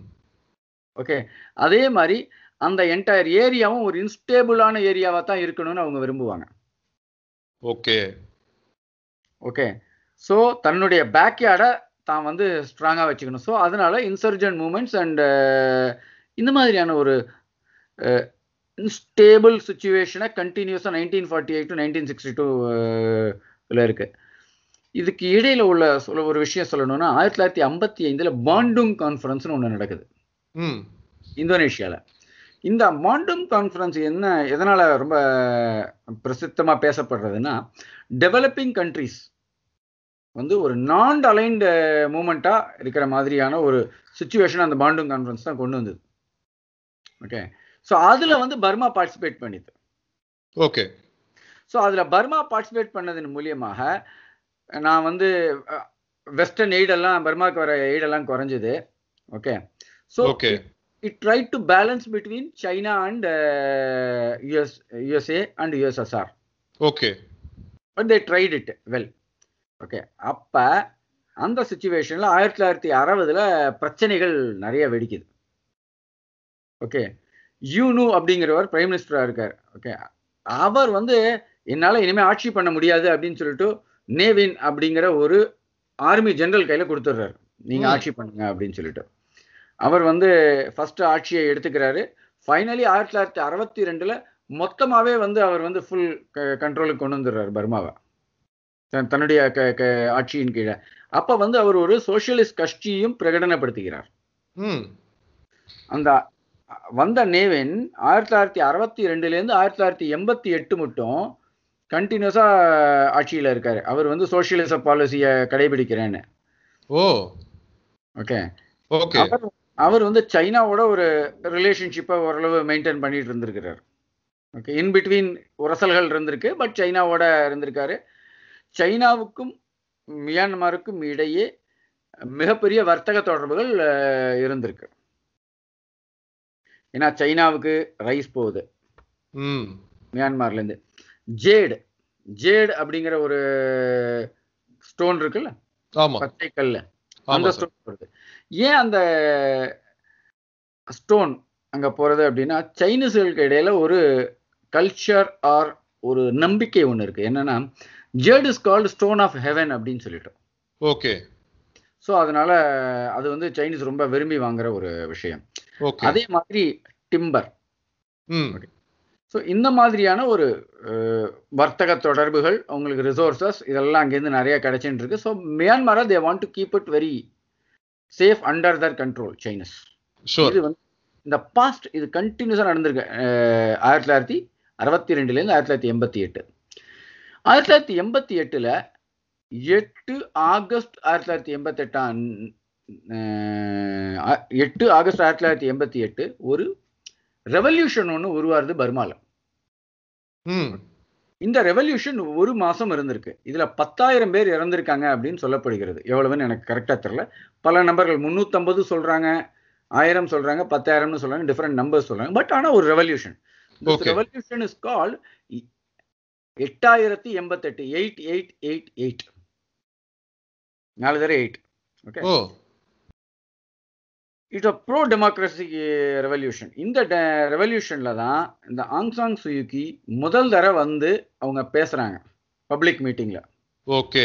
Okay அதே மாதிரி அந்த என்டையர் ஏரியாவும் ஒரு இன்ஸ்டேபிளான ஏரியாவா தான் இருக்கணும்னு அவங்க விரும்புவாங்க. ஓகே. ஓகே ஸோ தன்னுடைய பேக்யார்டை தான் வந்து ஸ்ட்ராங்காக வச்சுக்கணும். ஸோ அதனால இன்சர்ஜென்ட் மூமெண்ட்ஸ் அண்ட் இந்த மாதிரியான ஒரு இன்ஸ்டேபிள் சுச்சுவேஷனை கண்டினியூஸாக nineteen forty eight to nineteen sixty டூவில் இருக்கு. இதுக்கு இடையில உள்ள சொல்ல ஒரு விஷயம் சொல்லணும்னா ஆயிரத்தி தொள்ளாயிரத்தி ஐம்பத்தி ஐந்தில் பாண்டுங் கான்ஃபரன்ஸ்னு ஒன்று நடக்குது. ம். இந்தோனேஷியாவில் இந்த மாண்டும் கான்ஃபரன்ஸ் என்ன எதனால் ரொம்ப பிரசித்தமாக பேசப்படுறதுன்னா டெவலப்பிங் கண்ட்ரீஸ் வந்து ஒரு நான் அலைன்டு மூமெண்ட்டாக இருக்கிற மாதிரியான ஒரு சுச்சுவேஷன் அந்த பாண்டும் கான்ஃபரன்ஸ் தான் கொண்டு வந்தது. ஓகே ஸோ அதில் வந்து பர்மா பார்ட்டிசிபேட் பண்ணிது. ஓகே ஸோ அதில் பர்மா பார்ட்டிசிபேட் பண்ணதன் மூலியமாக நான் வந்து வெஸ்டர்ன் எய்டெல்லாம் பர்மாவுக்கு வர எய்டெல்லாம் குறைஞ்சது. Okay so okay tried to balance between China and uh, US, USA and USSR. Okay But they tried it well. Okay அப்ப அந்த சுச்சுவேஷன்ல ஆயிரத்தி தொள்ளாயிரத்தி அறுபதுல பிரச்சனைகள் நிறைய வெடிக்குது. ஓகே யூனு அப்படிங்கிறவர் பிரைம் மினிஸ்டரா இருக்கார். ஓகே அவர் வந்து என்னால இனிமே ஆட்சி பண்ண முடியாது அப்படின்னு சொல்லிட்டு நேவின் அப்படிங்கிற ஒரு ஆர்மி ஜெனரல் கையில கொடுத்துட்றாரு. நீங்க ம். ஆட்சி பண்ணுங்க அப்படின்னு சொல்லிட்டு. அவர் வந்து ஃபர்ஸ்ட் ஆட்சியை எடுத்துக்கிறாரு. ஃபைனலி ஆயிரத்தி தொள்ளாயிரத்தி அறுபத்தி ரெண்டுல மொத்தமாவே வந்து அவர் வந்து ஃபுல் கண்ட்ரோலுக்கு கொண்டு வந்துடுறாரு பர்மாவை. தன்- தன்னுடைய க- க- ஆட்சியின் கீழே. அப்ப வந்து அவர் ஒரு சோசியலிஸ்ட் கட்சியையும் பிரகடனப்படுத்துகிறார். ம். அந்த வந்த நேவின் ஆயிரத்தி தொள்ளாயிரத்தி அறுபத்தி ரெண்டுலேருந்து ஆயிரத்தி தொள்ளாயிரத்தி எண்பத்தி எட்டு மட்டும் கண்டினியூஸா ஆட்சியில இருக்காரு. அவர் வந்து சோசியலிச பாலிசியை கடைபிடிக்கிறேன்னு. ஓ. ஓகே ஓகே அவர் அவர் வந்து சைனாவோட ஒரு ரிலேஷன்ஷிப்பை ஓரளவு மெயின்டைன் பண்ணிட்டு இருந்திருக்கிறார். ஓகே இன் பிட்வீன் உரசல்கள் இருந்திருக்கு பட் சைனாவோட இருந்திருக்காரு. சைனாவுக்கும் மியான்மருக்கும் இடையே மிகப்பெரிய வர்த்தக தொடர்புகள் இருந்திருக்கு. ஏன்னா சைனாவுக்கு ரைஸ் போகுது. ம். மியான்மர்ல இருந்து ஜேடு. ஜேடு அப்படிங்கிற ஒரு ஸ்டோன் இருக்குல்ல? பச்சை கல்லு அந்த ஸ்டோன் வருது. ஏன் அந்த ஸ்டோன் அங்க போறது அப்படின்னா சைனீஸ்களுக்கு இடையில ஒரு கல்ச்சர் ஆர் ஒரு நம்பிக்கை ஒண்ணு இருக்கு. என்னன்னா jade is called stone of heaven அப்படின்னு சொல்லிட்டு ஓகே. ஸோ அதனால அது வந்து சைனீஸ் ரொம்ப விரும்பி வாங்குற ஒரு விஷயம். அதே மாதிரி டிம்பர் ஸோ இந்த மாதிரியான ஒரு வர்த்தக தொடர்புகள் உங்களுக்கு ரிசோர்சஸ் இதெல்லாம் அங்கேருந்து நிறைய கிடைச்சிட்டு இருக்கு so மியான்மரா they want to keep it very safe under their control Chinese இது வந்து இந்த பாஸ்ட் இது கண்டினியூஸாக நடந்திருக்கு. ஆயிரத்தி தொள்ளாயிரத்தி அறுபத்தி ரெண்டுலேருந்து ஆயிரத்தி தொள்ளாயிரத்தி எண்பத்தி எட்டு. ஆயிரத்தி தொள்ளாயிரத்தி எண்பத்தி எட்டில் எட்டு ஆகஸ்ட் ஆயிரத்தி தொள்ளாயிரத்தி எண்பத்தெட்டாம் எட்டு ஆகஸ்ட் ஆயிரத்தி தொள்ளாயிரத்தி எண்பத்தி எட்டு ஒரு ரெவல்யூஷன் ஒன்று உருவாருது பர்மால. இந்த ரெவல்யூஷன் ஒரு மாசம் இருந்திருக்கு. இதுல பத்தாயிரம் பேர் இறந்திருக்காங்க அப்படின்னு சொல்லப்படுகிறது. எவ்வளவுன்னு எனக்கு கரெக்டா தெரியல. பல நம்பர்கள் முன்னூத்தம்பது சொல்றாங்க ஆயிரம் சொல்றாங்க பத்தாயிரம்னு சொல்றாங்க டிஃப்ரெண்ட் நம்பர்ஸ் சொல்றாங்க. பட் ஆனா ஒரு ரெவல்யூஷன். ரெவல்யூஷன் இஸ் கால் எட்டாயிரத்தி எண்பத்தெட்டு எயிட் எயிட் எயிட் எயிட் நாலு தடவை eight okay oh. It's a pro democracy revolution இந்த ரெவல்யூஷன்ல தான் இந்த ஆங்சாங் சுயுக்கி முதல் தடவை வந்து அவங்க பேசுறாங்க பப்ளிக் மீட்டிங்ல ஓகே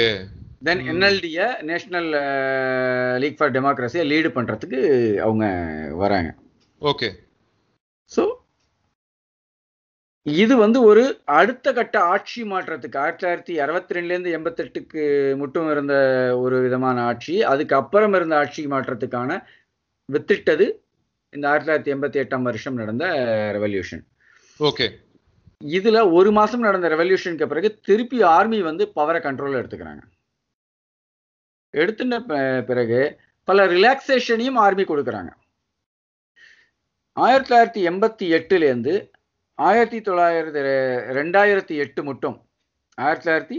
தென். என்எல்டிய நேஷனல் லீக் ஃபார் டெமோக்ரஸியை லீடு பண்றதுக்கு அவங்க வராங்க. ஓகே ஸோ இது வந்து ஒரு அடுத்த கட்ட ஆட்சி மாற்றத்துக்கு ஆயிரத்தி தொள்ளாயிரத்தி அறுபத்தி ரெண்டுலேருந்து எண்பத்தெட்டுக்கு மட்டும் இருந்த ஒரு விதமான ஆட்சி அதுக்கு அப்புறம் இருந்த ஆட்சி மாற்றத்துக்கான வித்திட்டது இந்த ஆயிரத்தி தொள்ளாயிரத்தி எண்பத்தி எட்டாம் வருஷம் நடந்த ரெவல்யூஷன் ஓகே. இதுல ஒரு மாசம் நடந்த ரெவல்யூஷனுக்கு பிறகு திருப்பி ஆர்மி வந்து பவரை கண்ட்ரோல் எடுத்துக்கிறாங்க. எடுத்துன பிறகு பல ரிலாக்ஸேஷனையும் ஆர்மி கொடுக்குறாங்க. ஆயிரத்தி தொள்ளாயிரத்தி எண்பத்தி எட்டுலேருந்து ஆயிரத்தி தொள்ளாயிரத்தி ரெண்டாயிரத்தி எட்டு மட்டும். ஆயிரத்தி தொள்ளாயிரத்தி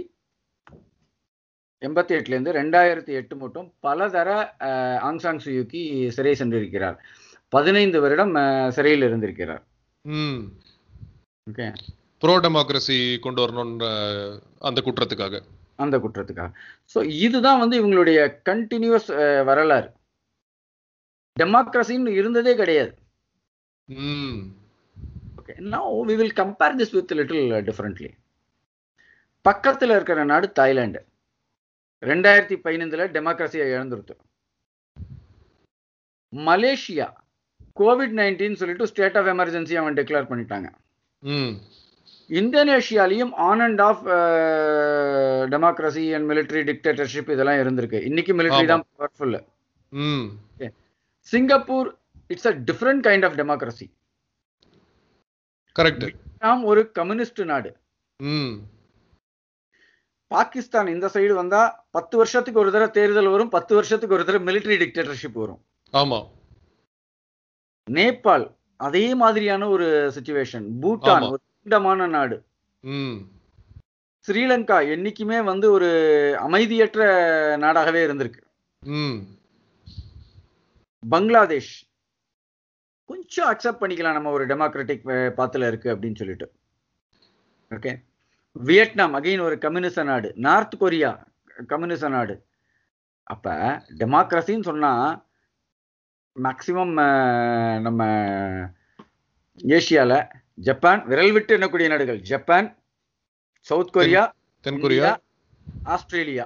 எண்பத்தி எட்டுலேருந்து ரெண்டாயிரத்தி எட்டு மட்டும் பலதர அஹ், ஆங் சாங் சுயூக்கி சிறை சென்றிருக்கிறார். பதினைந்து வருடம் சிறையில் இருந்திருக்கிறார். ஓகே. ப்ரோ டெமோக்ரஸி கொண்டு வரணும்ன்ற அந்த குற்றத்துக்காக. அந்த குற்றத்துக்காக. ஸோ இதுதான் வந்து இவங்களுடைய கண்டினியூஸ் வரலாறு. டெமோக்ரஸின்னு இருந்ததே கிடையாது. Okay no we will compare this with little differently பக்கத்தில் இருக்கிற நாடு தாய்லாந்து. ரெண்டாயிரத்தி பதினைந்துல டெமோக்ரஸியை இழந்துருத்து. மலேசியா கோவிட் நைன்டீன் சொல்லிட்டு ஸ்டேட் ஆஃப் எமர்ஜென்சி அவன் டிக்ளேர் பண்ணிட்டாங்க. இந்தோனேஷியாலையும் on and off democracy and military dictatorship இதெல்லாம் இருந்திருக்கு. இன்னைக்கு மிலிட்ரி. தான் powerful Singapore it's a different kind of democracy correct நாம் ஒரு கம்யூனிஸ்ட் நாடு. பாகிஸ்தான் இந்த சைடு வந்தா பத்து வருஷத்துக்கு ஒரு தடவை தேர்தல் வரும் பத்து வருஷத்துக்கு ஒரு தடவை மிலிட்ரி டிக்டேட்டர்ஷிப் வரும். ஆமா. நேபாள் அதே மாதிரியான ஒரு சுச்சுவேஷன் பூட்டான். ஒரு நீண்டமான நாடு. ஸ்ரீலங்கா என்னைக்குமே வந்து ஒரு அமைதியற்ற நாடாகவே இருந்திருக்கு. பங்களாதேஷ் கொஞ்சம் அக்செப்ட் பண்ணிக்கலாம். நம்ம ஒரு டெமோக்ராட்டிக் பாத்துல இருக்கு அப்படின்னு சொல்லிட்டு. ஓகே வியட்நாம் அகைன் ஒரு கம்யூனிச நாடு. நார்த் கொரியா கம்யூனிச நாடு. அப்ப டெமோக்ரஸின்னு சொன்னா மேக்சிமம் நம்ம ஏசியால ஜப்பான் விரல் விட்டு எண்ணக்கூடிய நாடுகள். ஜப்பான் சவுத் கொரியா தென் கொரியா. ஆஸ்திரேலியா.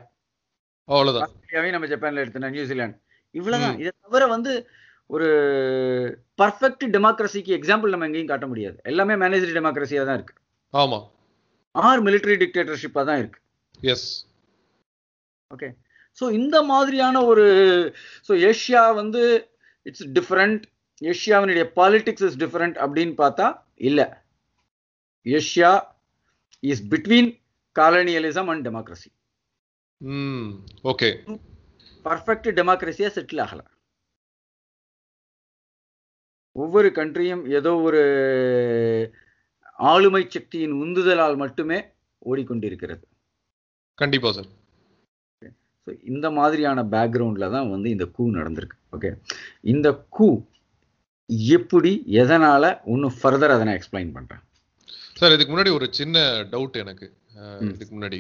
அவ்வளவுதான். ஆஸ்திரேலியாவையும் நம்ம ஜப்பான்ல எடுத்தோம் நியூசிலாந்து. இவ்வளவுதான். இதை தவிர வந்து ஒரு பர்ஃபெக்ட் டெமோக்ரஸிக்கு எக்ஸாம்பிள் நம்ம எங்கேயும் காட்ட முடியாது. எல்லாமே மேனேஜ் டெமோக்ரஸியா தான் இருக்கு. ஆமா. ஆர் மிலிட்டரி டிக்டேட்டர்ஷிப்பா தான் இருக்கு. எஸ் ஓகே ஸோ இந்த மாதிரியான ஒரு ஸோ ஏஷியா வந்து இட்ஸ் டிஃப்ரெண்ட் ஏஷியாவினுடைய பாலிடிக்ஸ் இஸ் டிஃபரெண்ட் அப்படின்னு பார்த்தா இல்ல. Asia is between colonialism and democracy okay perfect டெமோக்ரஸியா settle ஆகல. ஒவ்வொரு கண்ட்ரியும் ஏதோ ஒரு ஆளுமை சக்தியின் உந்துதலால் மட்டுமே ஓடிக்கொண்டிருக்கிறது. கண்டிப்பா சார். ஸோ இந்த மாதிரியான பேக்ரவுண்டில் தான் வந்து இந்த கூ நடந்திருக்கு. ஓகே இந்த கூ எப்படி எதனால இன்னும் ஃபர்தர் அதை நான் எக்ஸ்பிளைன் பண்றேன். சார் இதுக்கு முன்னாடி ஒரு சின்ன டவுட் எனக்கு. இதுக்கு முன்னாடி.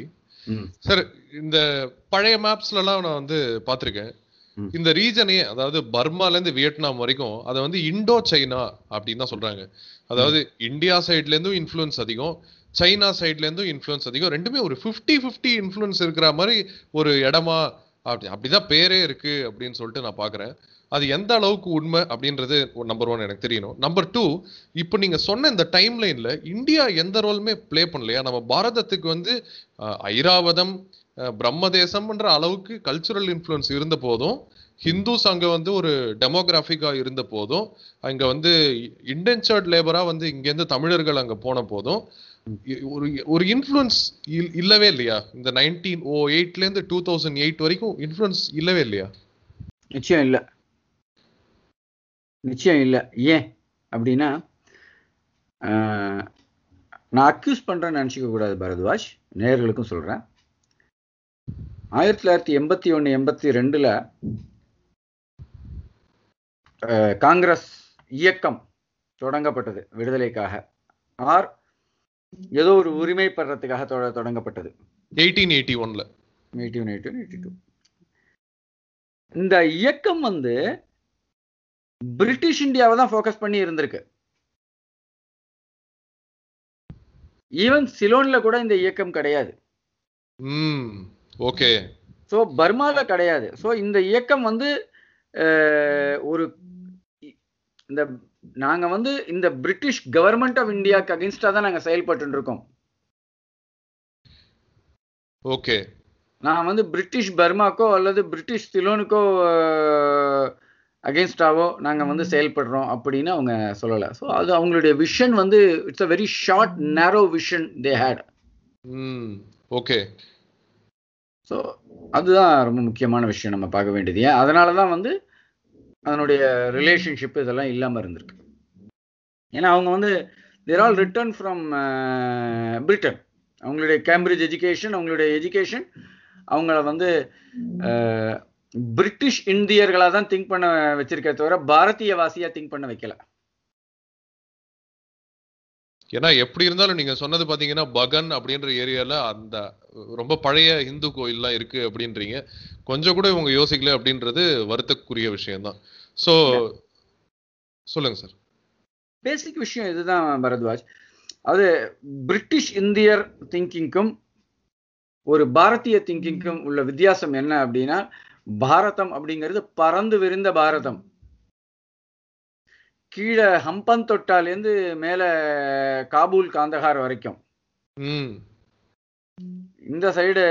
சார் இந்த பழைய மேப்ஸ்ல எல்லாம் நான் வந்து பார்த்திருக்கேன். இந்த ரீஜனே அதாவது பர்மால இருந்து வியட்நாம் வரைக்கும் அதை வந்து இண்டோ சைனா அப்படின்னு தான் சொல்றாங்க. அதாவது இந்தியா சைட்ல இருந்தும் இன்ஃப்ளூயன்ஸ் அதிகம் சைனா சைட்ல இருந்தும் இன்ஃப்ளூயன்ஸ் அதிகம். ரெண்டுமே ஒரு 50 50 இன்ஃப்ளூயன்ஸ் இருக்கிற மாதிரி ஒரு இடமா அப்படி அப்படிதான் பேரே இருக்கு அப்படின்னு சொல்லிட்டு நான் பாக்குறேன். அது எந்த அளவுக்கு உண்மை அப்படின்றது நம்பர் ஒன் எனக்கு தெரியணும். நம்பர் டூ இப்போ நீங்க சொன்ன இந்த டைம் லைன்ல இந்தியா எந்த ரோலுமே ப்ளே பண்ணலையா? நம்ம பாரதத்துக்கு வந்து ஐராவதம் பிரம்ம பிரம்மதேசம்ன்ற அளவுக்கு கல்ச்சுரல் இன்ஃப்ளூயன்ஸ் இருந்த போதும் ஹிந்துஸ் அங்கே வந்து ஒரு டெமோகிராஃபிக்காக இருந்த போதும் அங்கே வந்து இன்டென்சர்ட் லேபராக வந்து இங்கேருந்து தமிழர்கள் அங்கே போன போதும் இ- ஒரு ஒரு இன்ஃப்ளூயன்ஸ் இல்லவே இல்லையா? இந்த நைன்டீன் ஓ எயிட்லேருந்து டூ தௌசண்ட் எயிட் வரைக்கும் இன்ஃப்ளூயன்ஸ் இல்லவே இல்லையா? நிச்சயம் இல்லை. நிச்சயம் இல்லை. ஏன் அப்படின்னா நான் அக்யூஸ் பண்ணுறேன்னு நினச்சிக்க கூடாது பரத்வாஜ். நேயர்களுக்கும் சொல்கிறேன் ஆயிரத்தி தொள்ளாயிரத்தி எண்பத்தி ஒன்று எண்பத்தி ரெண்டுல காங்கிரஸ் இயக்கம் தொடங்கப்பட்டது விடுதலைக்காக. ஆர் ஏதோ ஒரு உரிமை பெறத்துக்காக தொட- தொடங்கப்பட்டது. எயிட்டீன் எயிட்டி ஒன்ல. எயிட்டி டூ இந்த இயக்கம் வந்து பிரிட்டிஷ் இந்தியாவை தான் ஃபோக்கஸ் பண்ணி இருந்திருக்கு. ஈவன் சிலோன்ல கூட இந்த இயக்கம் கிடையாது. ஓகே. ஸோ பர்மால கிடையாது. ஸோ இந்த இயக்கம் வந்து ஒரு இந்த நாங்க வந்து இந்த பிரிட்டிஷ் கவர்மெண்ட் ஆஃப் இந்தியாவுக்கு அகேன்ஸ்டா தான் நாங்க செயல்பட்டு இருக்கோம் ஓகே. நான் வந்து பிரிட்டிஷ் பர்மாக்கோ அல்லது பிரிட்டிஷ் சிலோனுக்கோ அகேன்ஸ்டாவோ நாங்க வந்து செயல்படுறோம் அப்படின்னு அவங்க சொல்லல. ஸோ அது அவங்களுடைய விஷன் வந்து it's a very short narrow vision they had okay. So அதுதான் ரொம்ப முக்கியமான விஷயம் நம்ம பார்க்க வேண்டியது. ஏன்? அதனால தான் வந்து அதனுடைய ரிலேஷன்ஷிப் இதெல்லாம் இல்லாமல் இருந்திருக்கு. ஏன்னா அவங்க வந்து they're all return from Britain அவங்களுடைய கேம்பிரிட்ஜ் எஜுகேஷன் அவங்களுடைய எஜுகேஷன் அவங்கள வந்து uh, பிரிட்டிஷ் இந்தியர்களாக தான் திங்க் பண்ண வச்சிருக்க தவிர பாரதியவாசியா திங்க் பண்ண வைக்கல. ஏன்னா எப்படி இருந்தாலும் நீங்க சொன்னது பாத்தீங்கன்னா பகன் அப்படின்ற ஏரியால அந்த ரொம்ப பழைய இந்து கோயில்லாம் இருக்கு அப்படின்றீங்க. கொஞ்சம் கூட இவங்க யோசிக்கல அப்படின்றது வருத்தக்குரிய விஷயம்தான். சோ சொல்லுங்க சார். பேசிக் விஷயம் இதுதான் பரத்வாஜ். அது பிரிட்டிஷ் இந்தியர் திங்கிங்க்கும் ஒரு பாரதிய திங்கிங்க்கும் உள்ள வித்தியாசம் என்ன அப்படின்னா பாரதம் அப்படிங்கிறது பறந்து விரிந்த பாரதம். கீழே ஹம்பன் தொட்டாலேருந்து மேல காபூல் காந்தகார் வரைக்கும். இந்த சைடு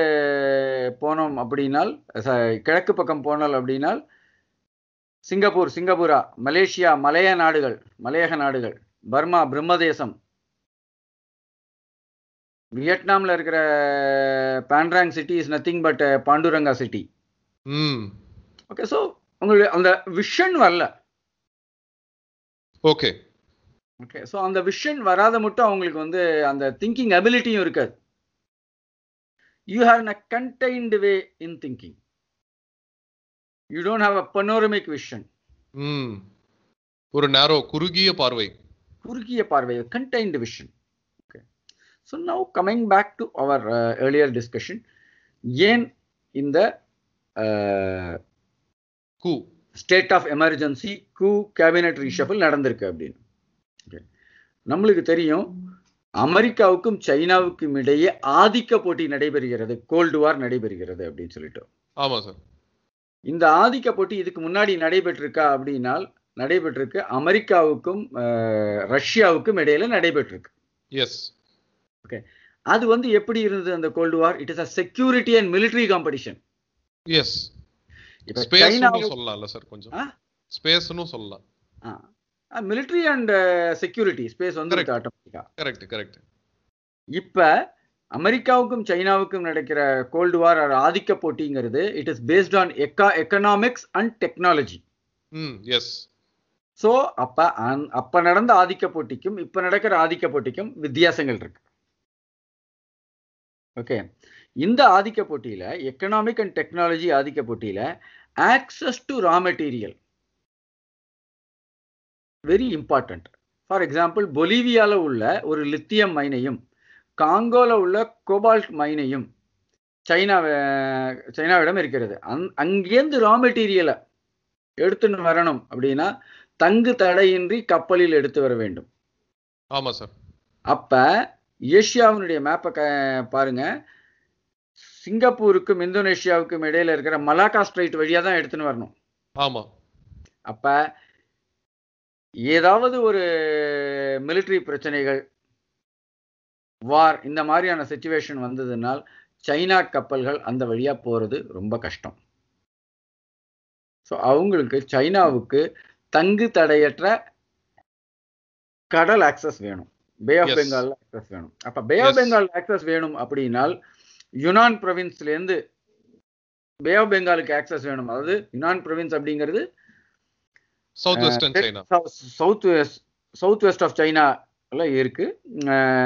போனோம் அப்படின்னால் கிழக்கு பக்கம் போனால் அப்படின்னால் சிங்கப்பூர் சிங்கப்பூரா மலேசியா மலைய நாடுகள் மலையக நாடுகள் பர்மா பிரம்மதேசம். வியட்நாம்ல இருக்கிற Phan Rang city is nothing but Panduranga city. Okay so உங்களுக்கு அந்த விஷன் வரல. ஓகே ஓகே ஸோ அந்த விஷன் வராத மட்டும் அவங்களுக்கு வந்து அந்த திங்கிங் அபிலிட்டியும் இருக்காது. You have a contained way in thinking you don't have a panoramic vision ஒரு நேரோ குறுகிய பார்வை. குறுகிய பார்வை contained vision okay so now coming back to our earlier discussion ஏன் இந்த coup state of emergency coup cabinet reshuffle நடந்திருக்கு அப்படின்னு. நம்மளுக்கு தெரியும் அமெரிக்காவுக்கும் சைனாவுக்கும் இடையே ஆதிக்க போட்டி நடைபெறுகிறது கோல்டு வார் நடைபெறுகிறது அப்படின்னு சொல்லிட்டு. ஆமா சார் இந்த ஆதிக்க போட்டி இதுக்கு முன்னாடி நடைபெற்றிருக்கா அப்படின்னால் நடைபெற்றிருக்கு. அமெரிக்காவுக்கும் ரஷ்யாவுக்கும் இடையில நடைபெற்றிருக்கு. எஸ் அது வந்து எப்படி இருந்தது அந்த cold war it is a security and military competition yes இப்ப ஸ்பேஸ் சைனாவும் சொல்லலாம்ல சார் கொஞ்சம்? ஸ்பேஸ்னு சொல்லலாம். Ah, military and security space வந்து. ஆட்டோமேட்டிக்கா கரெக்ட் கரெக்ட் இப்ப அமெரிக்காவுக்கும் சைனாவுக்கும் நடக்கிற கோல்டு வார் ஆதிக்க போட்டிங்கிறது it is based on eco economics and technology yes so அப்ப அப்ப நடந்த ஆதிக்க போட்டிக்கும் இப்ப நடக்கிற ஆதிக்க போட்டிக்கும் வித்தியாசங்கள் இருக்கு. ஓகே இந்த ஆதிக்க போட்டியில எக்கனாமிக் அண்ட் டெக்னாலஜி ஆதிக்க போட்டியில access to raw material very important for example பொலிவியால உள்ள ஒரு லித்தியம் மைனையும் காங்கோல உள்ள கோபால்ட் மைனையும் சைனா சைனாவிடம் இருக்கிறது. அங் அங்கேருந்து ரா மெட்டீரியலை எடுத்துன்னு வரணும் அப்படின்னா தங்கு தடையின்றி கப்பலில் எடுத்து வர வேண்டும். ஆமா சார் அப்ப ஏஷியாவினுடைய மேப்பை க பாருங்க. சிங்கப்பூருக்கும் இந்தோனேஷியாவுக்கும் இடையில இருக்கிற மலாக்கா ஸ்ட்ரைட் வழியா தான் எடுத்துன்னு வரணும். ஆமா. அப்ப ஏதாவது ஒரு மிலிட்டரி பிரச்சனைகள் வார் இந்த மாதிரியான சுச்சுவேஷன் வந்ததுனால் சைனா கப்பல்கள் அந்த வழியா போறது ரொம்ப கஷ்டம். ஸோ அவங்களுக்கு சைனாவுக்கு தங்கு தடையற்ற கடல் ஆக்சஸ் வேணும். Bay of. பெங்கால் ஆக்சஸ் வேணும். அப்ப பே ஆஃப். பெங்கால் ஆக்சஸ் வேணும் அப்படின்னால் யுனான் இருந்து பே ஆஃப் பெங்காலுக்கு ஆக்சஸ் வேணும். அதாவது யுனான் province அப்படிங்கிறது south west south west of சைனால இருக்கு.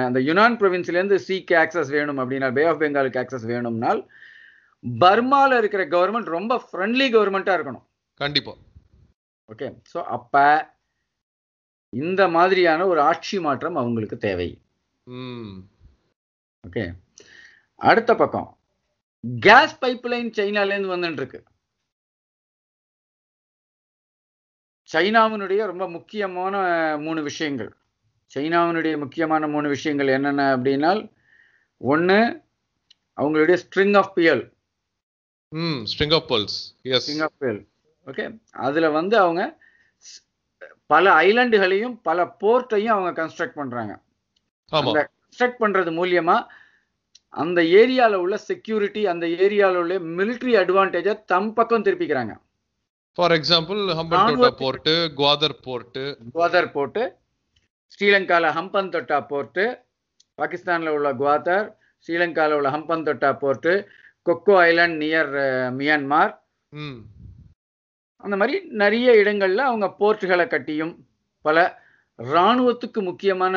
அந்த யுனான் இருந்து சீக்கு ஆக்சஸ் வேணும் அப்படின்னா பே ஆஃப் பெங்காலுக்கு ஆக்சஸ் வேணும்னால் பர்மால இருக்கிற கவர்மெண்ட் ரொம்ப ஃப்ரெண்ட்லி கவர்மெண்ட்டா இருக்கணும். கண்டிப்பா. ஓகே ஸோ அப்ப இந்த மாதிரியான ஒரு ஆட்சி மாற்றம் அவங்களுக்கு தேவை. ஓகே அடுத்த பக்கம். கேஸ் பைப்லைன் சைனால இருந்து வந்துட்டு இருக்கு சைனாவினுடைய ரொம்ப முக்கியமான மூணு விஷயங்கள். சைனாவினுடைய முக்கியமான மூணு விஷயங்கள் என்னென்ன அப்படின்னால் ஒன்று அவங்களுடைய string of pearl hmm string of pearls yes string of pearl okay அதில் வந்து அவங்க பல ஐலண்டுகளையும் பல போர்ட்டையும் அவங்க கன்ஸ்ட்ரக்ட் அந்த கன்ஸ்ட்ரக்ட் பண்றது மூலியமா அந்த ஏரியால உள்ள செக்யூரிட்டி அந்த ஏரியால உள்ள மிலிட்டரி அட்வான்டேஜை தம் பக்கம் திருப்பிக்கிறாங்க. For example ராணுவத்துக்கு- port Gwadar port Gwadar port ஸ்ரீலங்கால ஹம்பன் தொட்டா போர்ட்டு பாகிஸ்தான்ல உள்ள குவாதர் ஸ்ரீலங்கால உள்ள Hambantota port Coco Island near Myanmar அந்த மாதிரி நிறைய இடங்கள்ல அவங்க போர்ட்டுகளை கட்டியும் பல இராணுவத்துக்கு முக்கியமான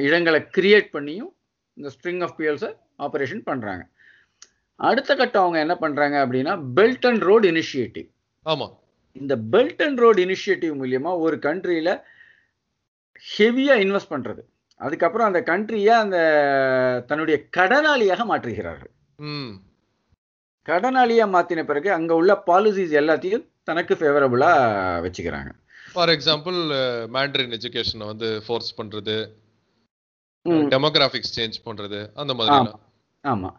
இடங்களை கிரியேட் பண்ணியும் இந்த ஸ்ட்ரிங் ஆஃப் பியல்ஸை ஆப்ரேஷன் பண்றாங்க. அடுத்த கட்டம் அவங்க என்ன பண்றாங்க அப்படின்னா பெல்ட் அண்ட் ரோடு இனிஷியேட்டிவ் ஆமா. இந்த பெல்ட் அண்ட் ரோடு இனிஷியேட்டிவ் மூலியமா ஒரு கண்ட்ரியில ஹெவியா இன்வெஸ்ட் பண்றது. அதுக்கப்புறம் அந்த கண்ட்ரியை அந்த தன்னுடைய கடனாளியாக மாற்றுகிறார்கள். ம். கடனாளியா மாத்தின பிறகு அங்க உள்ள பாலிசிஸ் எல்லாத்தையும் தனக்கு ஃபேவரபுளா வச்சுக்கிறாங்க. ஃபார் எக்ஸாம்பிள் மேண்ட்ரின் எஜுகேஷனை வந்து ஃபோர்ஸ் பண்றது. ம். டெமோகிராஃபிக்ஸ் சேஞ்ச் பண்றது அந்த மாதிரி ஆமா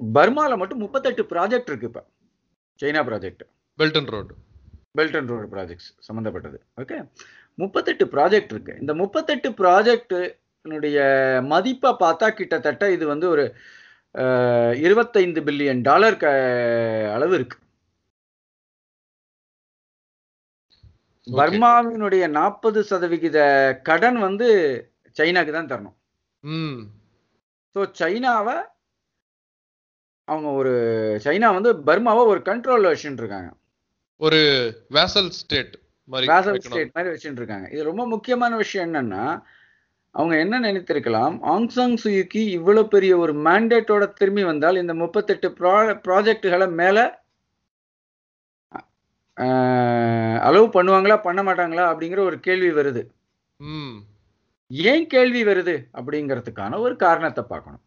பர்மால மட்டும் முப்பத்தெட்டு ப்ராஜெக்ட் இருக்கு இப்ப. China project belt and road belt and road projects சம்மந்தப்பட்டது ஓகே முப்பத்தெட்டு ப்ராஜெக்ட் இருக்கு. இந்த முப்பத்தெட்டு ப்ராஜெக்டினுடைய மதிப்பை பார்த்தா கிட்டத்தட்ட இது வந்து ஒரு இருபத்தைந்து பில்லியன் டாலர் அளவு இருக்கு. பர்மாவினுடைய நாற்பது சதவிகித கடன் வந்து சைனாக்கு தான் தரணும். ஸோ சைனாவை அவங்க ஒரு சைனா வந்து பர்மாவை ஒரு கண்ட்ரோல்ல வச்சுட்டு இருக்காங்க. ஒரு வேசல் ஸ்டேட் வேசல். ஸ்டேட் மாதிரி வச்சுட்டு இருக்காங்க. இது ரொம்ப முக்கியமான விஷயம் என்னன்னா அவங்க என்ன நினைத்திருக்கலாம்? ஆங்சாங் சுயுக்கி இவ்வளவு பெரிய ஒரு மேண்டேட்டோட திரும்பி வந்தால் இந்த முப்பத்தெட்டு ப்ரா ப்ராஜெக்டுகளை மேல அலோவ் பண்ணுவாங்களா பண்ண மாட்டாங்களா அப்படிங்கிற ஒரு கேள்வி வருது. ஏன் கேள்வி வருது? அப்படிங்கிறதுக்கான ஒரு காரணத்தை பார்க்கணும்.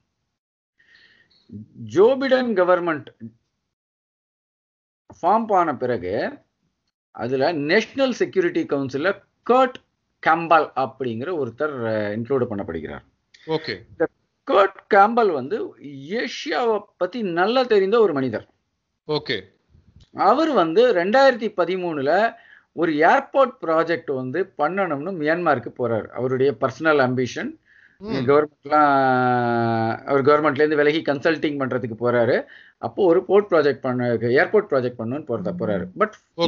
ஜோ பிடன் கவர்மெண்ட் ஃபார்ம் ஆன பிறகு அதுல நேஷனல் செக்யூரிட்டி கவுன்சில்ல கர்ட் கேம்பல் அப்படிங்கிற ஒருத்தர் இன்க்ளூட் பண்ணப்படுகிறார். ஓகே. கர்ட் கேம்பல் வந்து ஏஷியாவை பத்தி நல்லா தெரிந்த ஒரு மனிதர். ஓகே. அவர் வந்து ரெண்டாயிரத்தி பதிமூணுல ஒரு ஏர்போர்ட் ப்ராஜெக்ட் வந்து பண்ணணும்னு மியான்மாருக்கு போறாரு. அவருடைய பர்சனல் அம்பிஷன் கவர்மெண்ட்லாம் அவர் கவர்மெண்ட்ல இருந்து விலகி கன்சல்டிங் பண்றதுக்கு போறாரு. அப்போ ஒரு போர்ட் ப்ராஜெக்ட் பண்ண ஏர்போர்ட் ப்ராஜெக்ட் பண்ணணும்னு போறத போறாரு. But okay.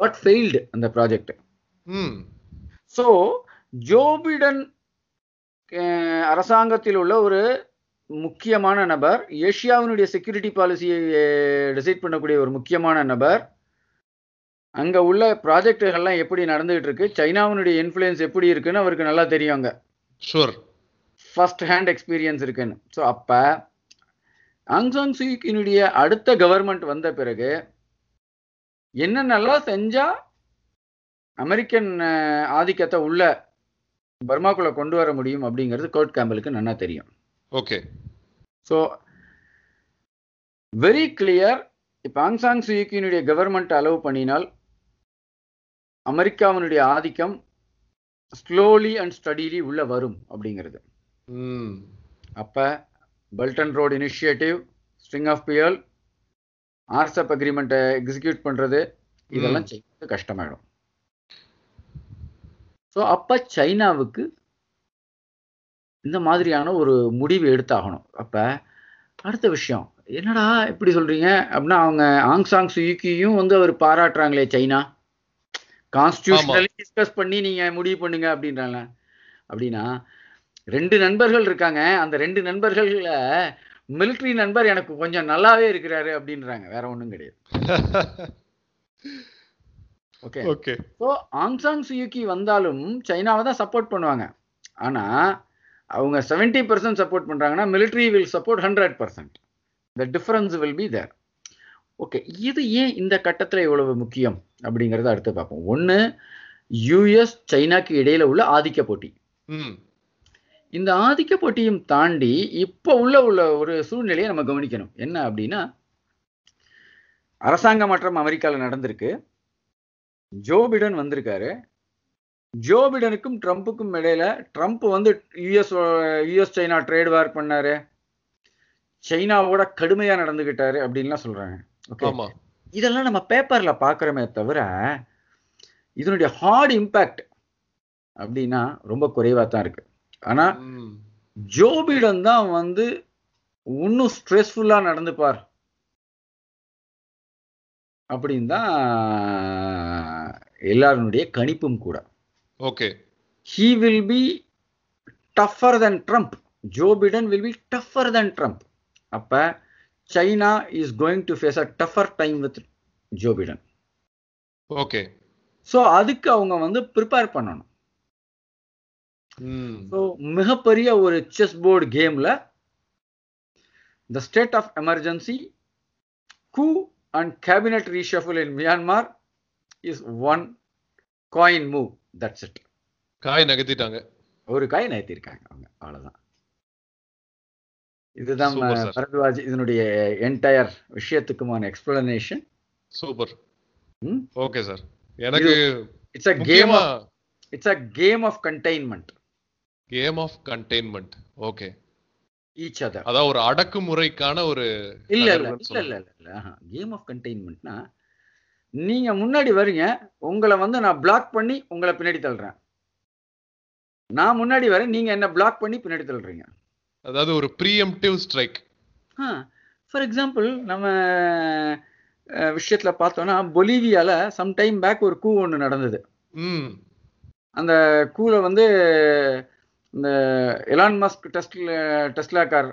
வாட் ஃபெயில்டு அந்த project. So Joe Biden ah, அரசாங்கத்தில் உள்ள ஒரு முக்கியமான நபர் ஏஷியாவினுடைய செக்யூரிட்டி பாலிசியை டிசைட் பண்ணக்கூடிய ஒரு முக்கியமான நபர். அங்க உள்ள ப்ராஜெக்டுகள்லாம் எப்படி நடந்துகிட்டு இருக்கு? சைனாவினுடைய இன்ஃப்ளூயன்ஸ் எப்படி இருக்குன்னு அவருக்கு நல்லா தெரியும் அங்க. ஷூர் ஃபர்ஸ்ட் ஹேண்ட் எக்ஸ்பீரியன்ஸ் இருக்குன்னு. ஸோ அப்போ ஆங்சாங் சூக்கினுடைய அடுத்த கவர்மெண்ட் வந்த பிறகு என்னென்னலாம் செஞ்சா அமெரிக்கன் ஆதிக்கத்தை உள்ள பர்மாக்குள்ள கொண்டு வர முடியும் அப்படிங்கிறது கோர்ட் கேம்பலுக்கு நல்லா தெரியும். ஓகே ஸோ வெரி கிளியர் இப்போ ஆங்சாங் சுயூக்கினுடைய கவர்மெண்ட் அலோவ் பண்ணினால் அமெரிக்காவினுடைய ஆதிக்கம் ஸ்லோலி அண்ட் ஸ்டடிலி உள்ள வரும் அப்படிங்கிறது. அப்போ belt and road initiative string of pearl ஆர்சப் அக்ரிமெண்ட்டை எக்ஸிக்யூட் பண்ணுறது இதெல்லாம் செய்யறது கஷ்டமாயிடும். ஸோ அப்போ சைனாவுக்கு இந்த மாதிரியான ஒரு முடிவு எடுத்தாகணும். அப்போ அடுத்த விஷயம் என்னடா இப்படி சொல்றீங்க? அப்படின்னா அவங்க ஆங்சாங் சுயுக்கியும் வந்து அவர் பாராட்டுறாங்களே சைனா. கான்ஸ்டியூஷனலி டிஸ்கஸ் பண்ணி நீங்க முடிவு பண்ணுங்க அப்படின்றாங்க அப்படின்னா ரெண்டு நண்பர்கள் இருக்காங்க. அந்த ரெண்டு நண்பர்கள்ல மிலிட்ரி நண்பர் எனக்கு கொஞ்சம் நல்லாவே இருக்கிறாரு அப்படின்றாங்க. வேற ஒண்ணும் கிடையாது. Okay okay so Aung San Suu Kyi வந்தாலும் சைனாவை தான் சப்போர்ட் பண்ணுவாங்க. ஆனா அவங்க செவன்டி பர்சன்ட் சப்போர்ட் பண்றாங்கன்னா military will support hundred percent the difference will be there okay இது ஏன் இந்த கட்டத்துல இவ்வளவு முக்கியம் அப்படிங்கறத அடுத்து பார்ப்போம். ஒன்னு யுஎஸ் சைனாக்கு இடையில உள்ள ஆதிக்க போட்டி. இந்த ஆதிக்க போட்டியும் தாண்டி இப்போ உள்ள உள்ள ஒரு சூழ்நிலையை நம்ம கவனிக்கணும். என்ன அப்படின்னா அரசாங்க மாற்றம் அமெரிக்காவில் நடந்திருக்கு. ஜோ பிடன் வந்திருக்காரு. ஜோ பிடனுக்கும் ட்ரம்ப்புக்கும் இடையில ட்ரம்ப் வந்து US US China trade war பண்ணாரு. சைனாவோட கடுமையா நடந்துகிட்டாரு அப்படின்லாம் சொல்றாங்க. ஓகே இதெல்லாம் நம்ம பேப்பர்ல பார்க்குறோமே தவிர இதனுடைய ஹார்ட் இம்பேக்ட் அப்படின்னா ரொம்ப குறைவா தான் இருக்கு. ஆனா ஜோ பிடன் தான் வந்து இன்னும் ஸ்ட்ரெஸ்ஃபுல்லா நடந்துப்பார். அப்படின்னு தான் எல்லாருடைய கணிப்பும் கூட. Okay he will be tougher than Trump. Joe Biden will be tougher than Trump. அப்ப China is going to face a tougher time with Joe Biden. Okay so அதுக்கு அவங்க வந்து ப்ரிப்பேர் பண்ணணும் ஸோ மிகப்பெரிய ஒரு செஸ் போர்டு கேம்ல the state of emergency coup and cabinet reshuffle in Myanmar is one coin move that's it காய் நகர்த்திட்டாங்க. ஒரு காய் நகர்த்திருக்காங்க அவங்க அவ்வளவுதான். இதுதான். பரத்வாஜ் இதனுடைய என்டையர் விஷயத்துக்குமான எக்ஸ்பிளனேஷன் சூப்பர்? Okay sir. எனக்கு it's a game it's a game of containment game of containment okay each other அதான் ஒரு அடக்குமுறைக்கான ஒரு இல்ல இல்ல இல்ல இல்ல கேம் ஆஃப் கண்டெய்ன்மெண்ட்னா நீங்க முன்னாடி வரீங்க உங்களை வந்து நான் பிளாக் பண்ணி உங்களை பின்னாடி தள்ளுறேன். நான் முன்னாடி வரேன் நீங்க என்ன பிளாக் பண்ணி பின்னாடி தள்ளுறீங்க. அதாவது ஒரு ப்ரீஎம்டிவ் ஸ்ட்ரைக் ஃபார் எக்ஸாம்பிள் நம்ம விஷயத்துல பார்த்தோம்னா பொலிவியால சம் டைம் பேக் ஒரு கூ ஒன்று நடந்தது. ம். அந்த கூல வந்து இந்த எலான் மஸ்க் டெஸ்ட்ல டெஸ்லா கார்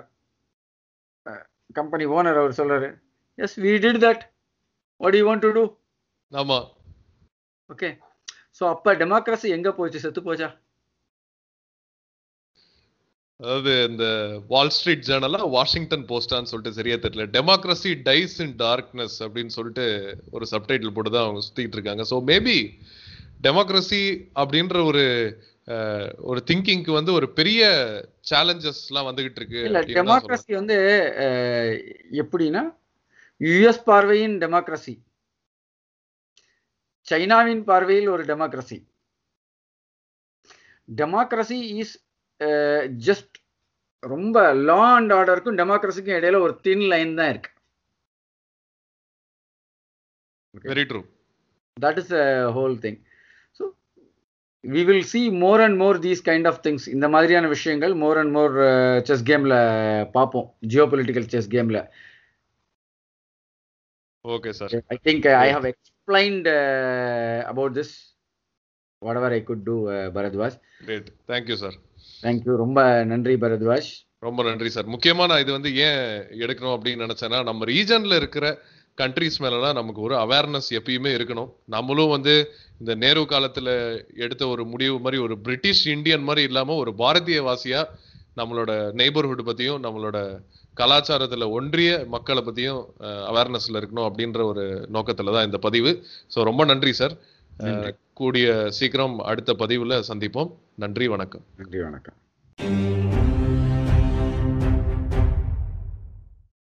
கம்பெனி ஓனர் அவர் சொல்றாரு yes we did that what you want to do ஆமா. ஓகே ஸோ அப்ப டெமோக்ரஸி எங்க போச்சு? செத்து போச்சா? அதாவது இந்த வால் ஸ்ட்ரீட் ஜேர்னலா வாஷிங்டன் போஸ்டான்னு சொல்லிட்டு சரியா தெரியல. டெமோக்ரஸி டைஸ் இன் டார்க்னஸ் அப்படின்னு சொல்லிட்டு ஒரு சப்டைட்டில் போட்டு தான் அவங்க சுத்திட்டு இருக்காங்க. ஸோ மேபி டெமோக்ரஸி அப்படின்ற ஒரு ஒரு திங்கிங்க்கு வந்து ஒரு பெரிய சேலஞ்சஸ் எல்லாம் வந்துகிட்டு இருக்கு. டெமோக்ரஸி வந்து எப்படின்னா யுஎஸ் பார்வையின் டெமோக்ரஸி சைனாவின் பார்வையில் ஒரு டெமோக்ரஸி டெமோக்ரஸி இஸ் ஜஸ்ட் ரொம்ப லா அண்ட் ஆர்டருக்கும் டெமோக்ரஸிக்கும் இடையில ஒரு தின் லைன் தான் இருக்கு. Very true that is a whole thing. So we will see more and more these kind of things. இந்த மாதிரியான விஷயங்கள் more and more செஸ் கேம்ல பார்ப்போம். ஜியோ பொலிட்டிக்கல் செஸ் கேம்ல okay sir I think I have explained uh, about this whatever I could do, uh, Bharadwaj. Great thank you sir Thank you. ரொம்ப நன்றி பரத்வாஜ் ரொம்ப நன்றி சார் முக்கியமா நான் இது வந்து ஏன் எடுக்கணும் அப்படின்னு நினைச்சேன்னா நம்ம ரீஜன்ல இருக்கிற கண்ட்ரிஸ் மேலலாம் நமக்கு ஒரு அவேர்னஸ் எப்பயுமே இருக்கணும். நம்மளும் வந்து இந்த நேரு காலத்துல எடுத்த ஒரு முடிவு மாதிரி ஒரு பிரிட்டிஷ் இந்தியன் மாதிரி இல்லாம ஒரு பாரதிய வாசியா நம்மளோட நெய்பர்ஹுட் பத்தியும் நம்மளோட கலாச்சாரத்துல ஒன்றிய மக்களை பத்தியும் அவேர்னஸ்ல இருக்கணும் அப்படின்ற ஒரு நோக்கத்துல தான் இந்த பதிவு. ஸோ ரொம்ப நன்றி சார். கூடிய சீக்கிரம் அடுத்த பதிவுல சந்திப்போம். நன்றி வணக்கம். நன்றி வணக்கம்.